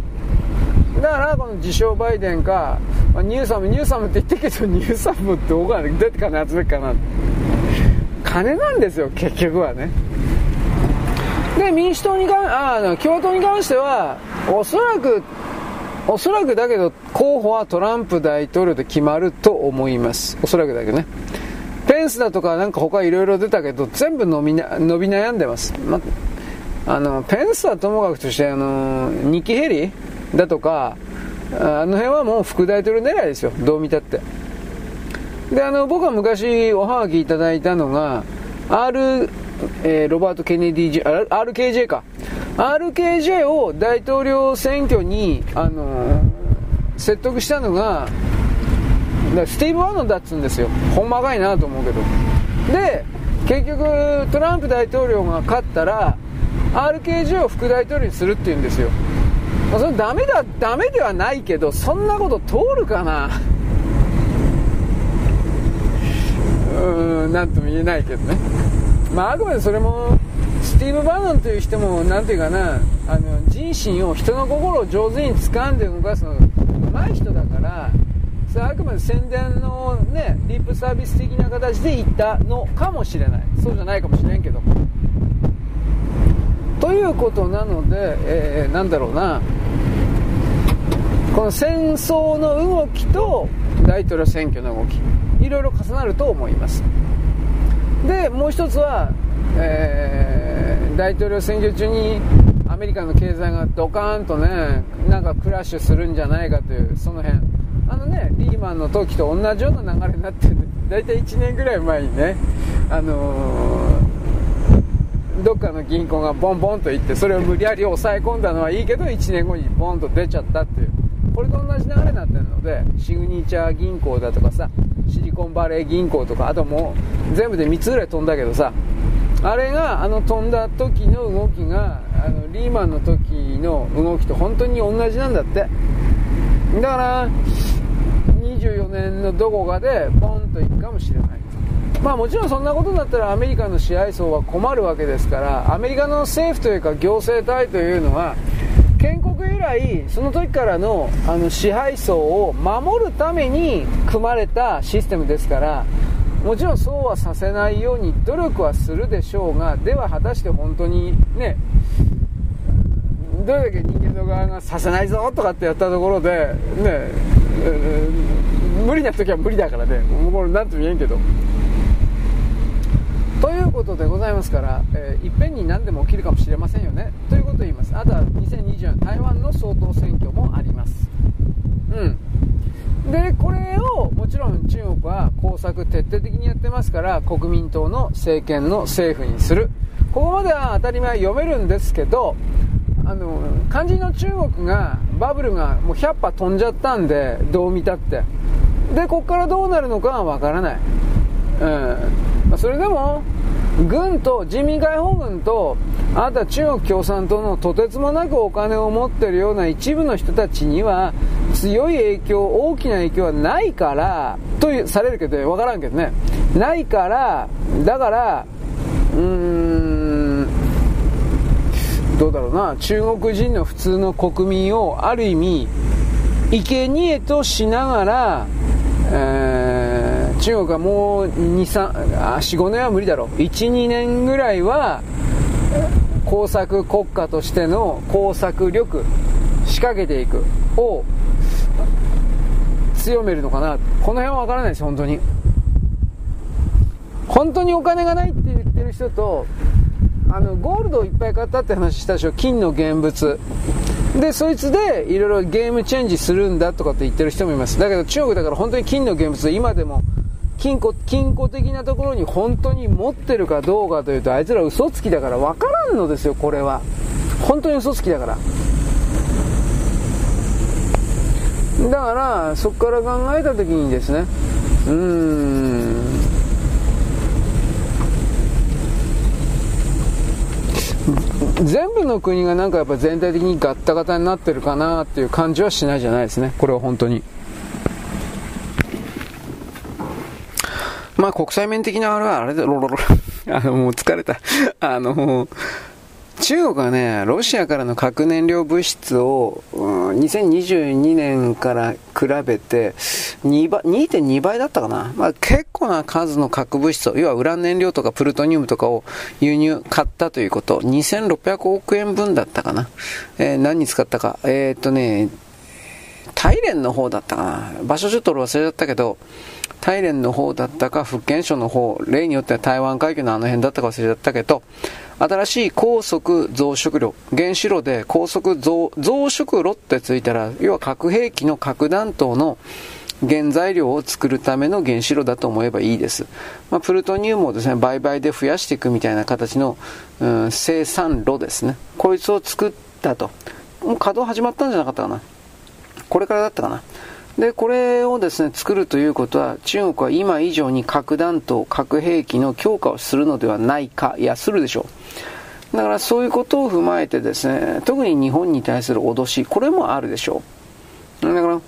だからこの自称バイデンか、まあ、ニューサムニューサムって言ってるけどニューサムってどうかどうやって金集めるかな金なんですよ結局はね。で民主党に関あ共和党に関してはおそらくおそらくだけど候補はトランプ大統領で決まると思います。おそらくだけどね。ペンスだとかなんか他いろいろ出たけど全部伸びな伸び悩んでます、まあのペンスはともかくとしてあのニキ・ヘリだとかあの辺はもう副大統領狙いですよ。どう見たって。であの僕は昔おはがきいただいたのが R、えー、ロバート・ケネディ RKJ か。RKJ を大統領選挙に、あの、説得したのがスティーブ・ワノンだっつうんですよ。ほんまかいなと思うけど。で結局トランプ大統領が勝ったら RKJ を副大統領にするっていうんですよ、まあ、それダメだダメではないけどそんなこと通るかな？うーん何とも言えないけどね。まああくまでそれもスティーブ・バーノンという人も何ていうかなあの人心を人の心を上手に掴んで動かすのが上手い人だからそれはあくまで宣伝のねリップサービス的な形で言ったのかもしれない。そうじゃないかもしれんけどということなので、えー、なんだろうな。この戦争の動きと大統領選挙の動きいろいろ重なると思います。でもう一つは、えー、大統領選挙中にアメリカの経済がドカーンとねなんかクラッシュするんじゃないかというその辺。あのねリーマンの時と同じような流れになってる。大体1年ぐらい前にねあのー、どっかの銀行がボンボンといってそれを無理やり抑え込んだのはいいけど1年後にボンと出ちゃったっていう。これと同じ流れになってるのでシグニチャー銀行だとかさシリコンバレー銀行とかあともう全部で3つぐらい飛んだけどさあれがあの飛んだ時の動きがあのリーマンの時の動きと本当に同じなんだって。だから24年のどこかでポンといくかもしれない。まあもちろんそんなことだったらアメリカの支配層は困るわけですからアメリカの政府というか行政体というのは建国以来その時からのあの支配層を守るために組まれたシステムですからもちろんそうはさせないように努力はするでしょうがでは果たして本当にねどれだけ人間の側がさせないぞとかってやったところでね、無理な時は無理だからねもうこれ何とも言えんけど。ということでございますから、えー、いっぺんに何でも起きるかもしれませんよね。ということを言います。あとは2024年台湾の総統選挙もあります。うん。でこれをもちろん中国は工作徹底的にやってますから国民党の政権の政府にする。ここまでは当たり前読めるんですけどあの肝心の中国がバブルがもう100波飛んじゃったんでどう見たって。でここからどうなるのかは分からない、うん。それでも軍と人民解放軍とあなた中国共産党のとてつもなくお金を持っているような一部の人たちには強い影響大きな影響はないからとされるけど分からんけどね。ないからだからうーんどうだろうな中国人の普通の国民をある意味生贄としながら、えー中国はもう45年は無理だろう。12年ぐらいは工作国家としての工作力仕掛けていくを強めるのかな。この辺はわからないです本当に。本当にお金がないって言ってる人とあのゴールドをいっぱい買ったって話したでしょ。金の現物。でそいつでいろいろゲームチェンジするんだとかって言ってる人もいます。だけど中国だから本当に金の現物今でも金庫金庫的なところに本当に持ってるかどうかというとあいつら嘘つきだから分からんのですよこれは。本当に嘘つきだから。だからそこから考えた時にですねうーん全部の国がなんかやっぱ全体的にガッタガタになってるかなっていう感じはしないじゃないですね。これは本当に。まあ国際面的なあれはあれでロロロ。あのもう疲れた。あの中国はね、ロシアからの核燃料物質を、うん、2022年から比べて2倍2.2倍だったかな、まあ、結構な数の核物質を、要はウラン燃料とかプルトニウムとかを輸入、買ったということ、2600億円分だったかな、えー、何に使ったか、えー、っとね、大連の方だったかな、場所ちょっと忘れちゃったけど、大連の方だったか、福建省の方、例によっては台湾海峡のあの辺だったか忘れちゃったけど、新しい高速増殖炉、原子炉で高速増殖炉ってついたら、要は核兵器の核弾頭の原材料を作るための原子炉だと思えばいいです。まあ、プルトニウムをですね、売買で増やしていくみたいな形の、うん、生産炉ですね。こいつを作ったと。もう稼働始まったんじゃなかったかな。これからだったかな。で、これをですね、作るということは、中国は今以上に核弾頭、核兵器の強化をするのではないか、いや、するでしょう。だからそういうことを踏まえてですね、特に日本に対する脅し、これもあるでしょう。だか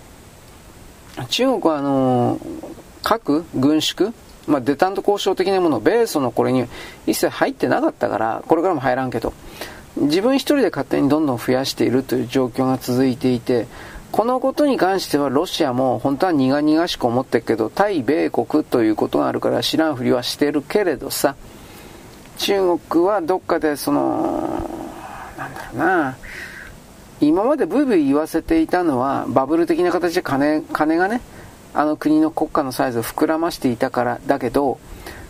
ら、中国はあの、核、軍縮、まあ、デタント交渉的なもの、米ソのこれに一切入ってなかったから、これからも入らんけど、自分一人で勝手にどんどん増やしているという状況が続いていて、このことに関してはロシアも本当は苦々しく思ってるけど、対米国ということがあるから知らんふりはしてるけれどさ、中国はどっかでその、なんだろうな、今までブイブイ言わせていたのは、バブル的な形で金、金がね、あの国の国家のサイズを膨らましていたからだけど、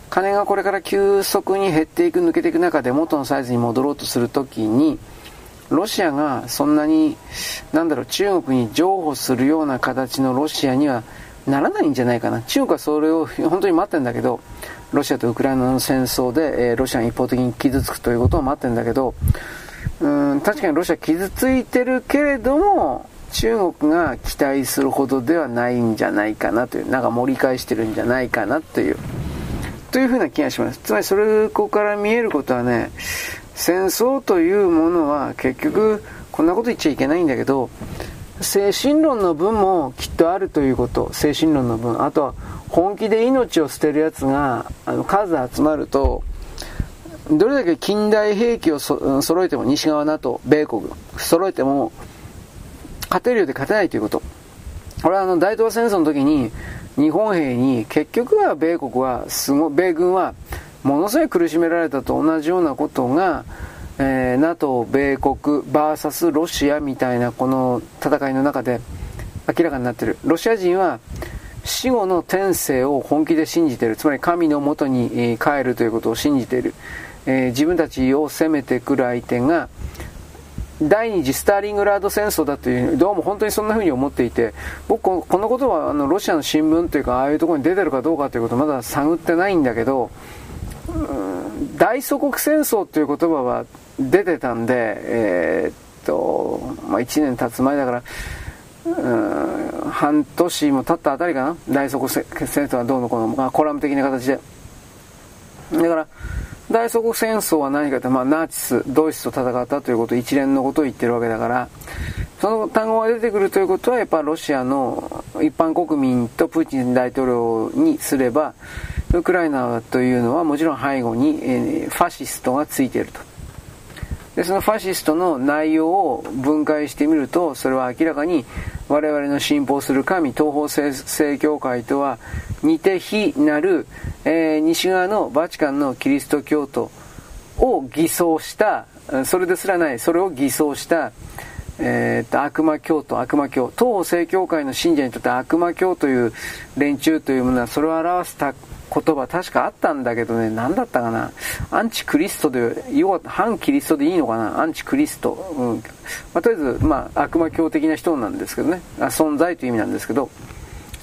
金がこれから急速に減っていく、抜けていく中で元のサイズに戻ろうとするときに、ロシアがそんなに、なんだろう、中国に譲歩するような形のロシアにはならないんじゃないかな。中国はそれを本当に待ってるんだけど、ロシアとウクライナの戦争で、えー、ロシアが一方的に傷つくということを待ってるんだけど、うん確かにロシア傷ついてるけれども、中国が期待するほどではないんじゃないかなという、なんか盛り返してるんじゃないかなという、というふうな気がします。つまりそれこから見えることはね、戦争というものは結局こんなこと言っちゃいけないんだけど精神論の分もきっとあるということ。精神論の分。あとは本気で命を捨てるやつがあの数集まるとどれだけ近代兵器をそ揃えても西側 NATO 米国揃えても勝てるようで勝てないということ。これはあの大東亜戦争の時に日本兵に結局は米国はすご米軍はものすごい苦しめられたと同じようなことが、えー、NATO、米国 VS ロシアみたいなこの戦いの中で明らかになっている。ロシア人は死後の天性を本気で信じている。つまり神のもとに帰るということを信じている。えー、自分たちを攻めてくる相手が第二次スターリングラード戦争だという、どうも本当にそんな風に思っていて、僕、このことはあのロシアの新聞というか、ああいうところに出てるかどうかということまだ探ってないんだけど、大祖国戦争という言葉は出てたんで、えー、っと、まあ、1年経つ前だから、うん半年も経ったあたりかな大祖国戦争はどうのこうの、まあ、コラム的な形で。だから、大祖国戦争は何かって、まあ、ナチス、ドイツと戦ったということ、一連のことを言ってるわけだから、その単語が出てくるということは、やっぱロシアの一般国民とプーチン大統領にすれば、ウクライナというのはもちろん背後に、えファシストがついていると。でそのファシストの内容を分解してみるとそれは明らかに我々の信奉する神東方正教会とは似て非なる、えー、西側のバチカンのキリスト教徒を偽装したそれですらないそれを偽装した、えー、と悪魔教と悪魔教東方正教会の信者にとって悪魔教という連中というものはそれを表した言葉確かあったんだけどね何だったかな。アンチクリストで要は反キリストでいいのかな。アンチクリスト、うん。まあ、とりあえず、まあ、悪魔教的な人なんですけどね。あ存在という意味なんですけど。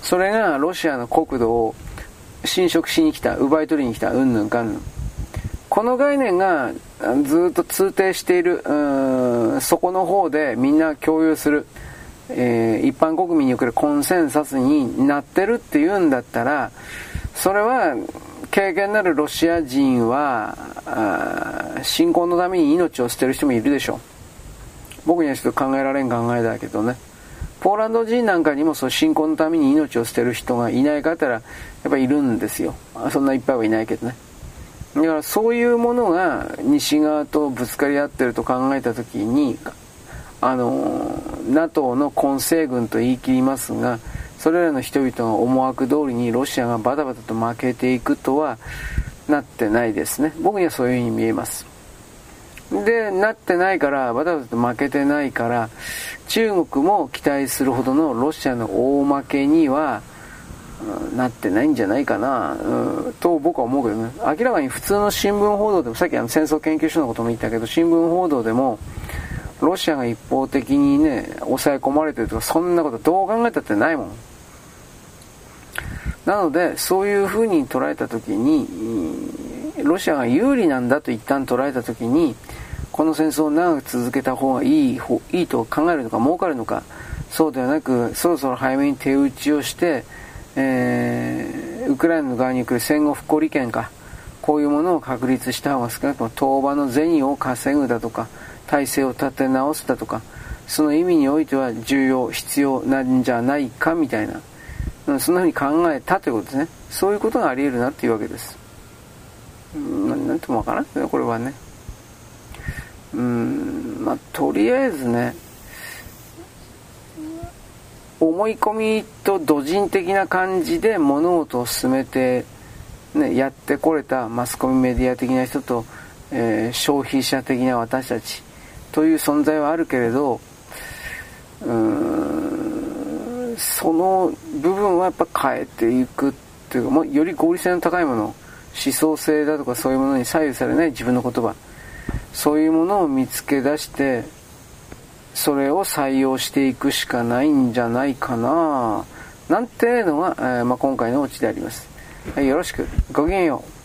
それがロシアの国土を侵食しに来た奪い取りに来たうんぬんかんぬん。この概念がずっと通底している、そこの方でみんな共有する、えー、一般国民におけるコンセンサスになってるっていうんだったら、それは経験なるロシア人は、信仰のために命を捨てる人もいるでしょう。僕にはちょっと考えられん考えだけどね。ポーランド人なんかにもそう信仰のために命を捨てる人がいないかったら、やっぱいるんですよ。そんないっぱいはいないけどね。だからそういうものが西側とぶつかり合ってると考えた時にあの NATO の混成軍と言い切りますがそれらの人々の思惑通りにロシアがバタバタと負けていくとはなってないですね。僕にはそういうふうに見えます。でなってないからバタバタと負けてないから中国も期待するほどのロシアの大負けにはなってないんじゃないかな、うん、と僕は思うけどね。明らかに普通の新聞報道でもさっきあの戦争研究所のことも言ったけど新聞報道でもロシアが一方的にね抑え込まれてるとかそんなことどう考えたってないもん。なのでそういうふうに捉えた時にロシアが有利なんだと一旦捉えた時にこの戦争を長く続けた方がいいいいと考えるのか儲かるのかそうではなくそろそろ早めに手打ちをしてえー、ウクライナの側に来る戦後復興利権か、こういうものを確立した方が少なくとも当場の銭を稼ぐだとか、体制を立て直すだとか、その意味においては重要、必要なんじゃないかみたいな、そんなふうに考えたということですね。そういうことがあり得るなっていうわけです。うん、なんともわからんけど、これはね。うん、まあ、とりあえずね、思い込みと土人的な感じで物事を進めて、ね、やってこれたマスコミメディア的な人と、えー、消費者的な私たちという存在はあるけれどうーんその部分はやっぱ変えていくっていうか、まより合理性の高いもの思想性だとかそういうものに左右されない自分の言葉そういうものを見つけ出してそれを採用していくしかないんじゃないかななんていうのが、えー、まあ、今回のオチであります。はい、よろしく。ごきげんよう。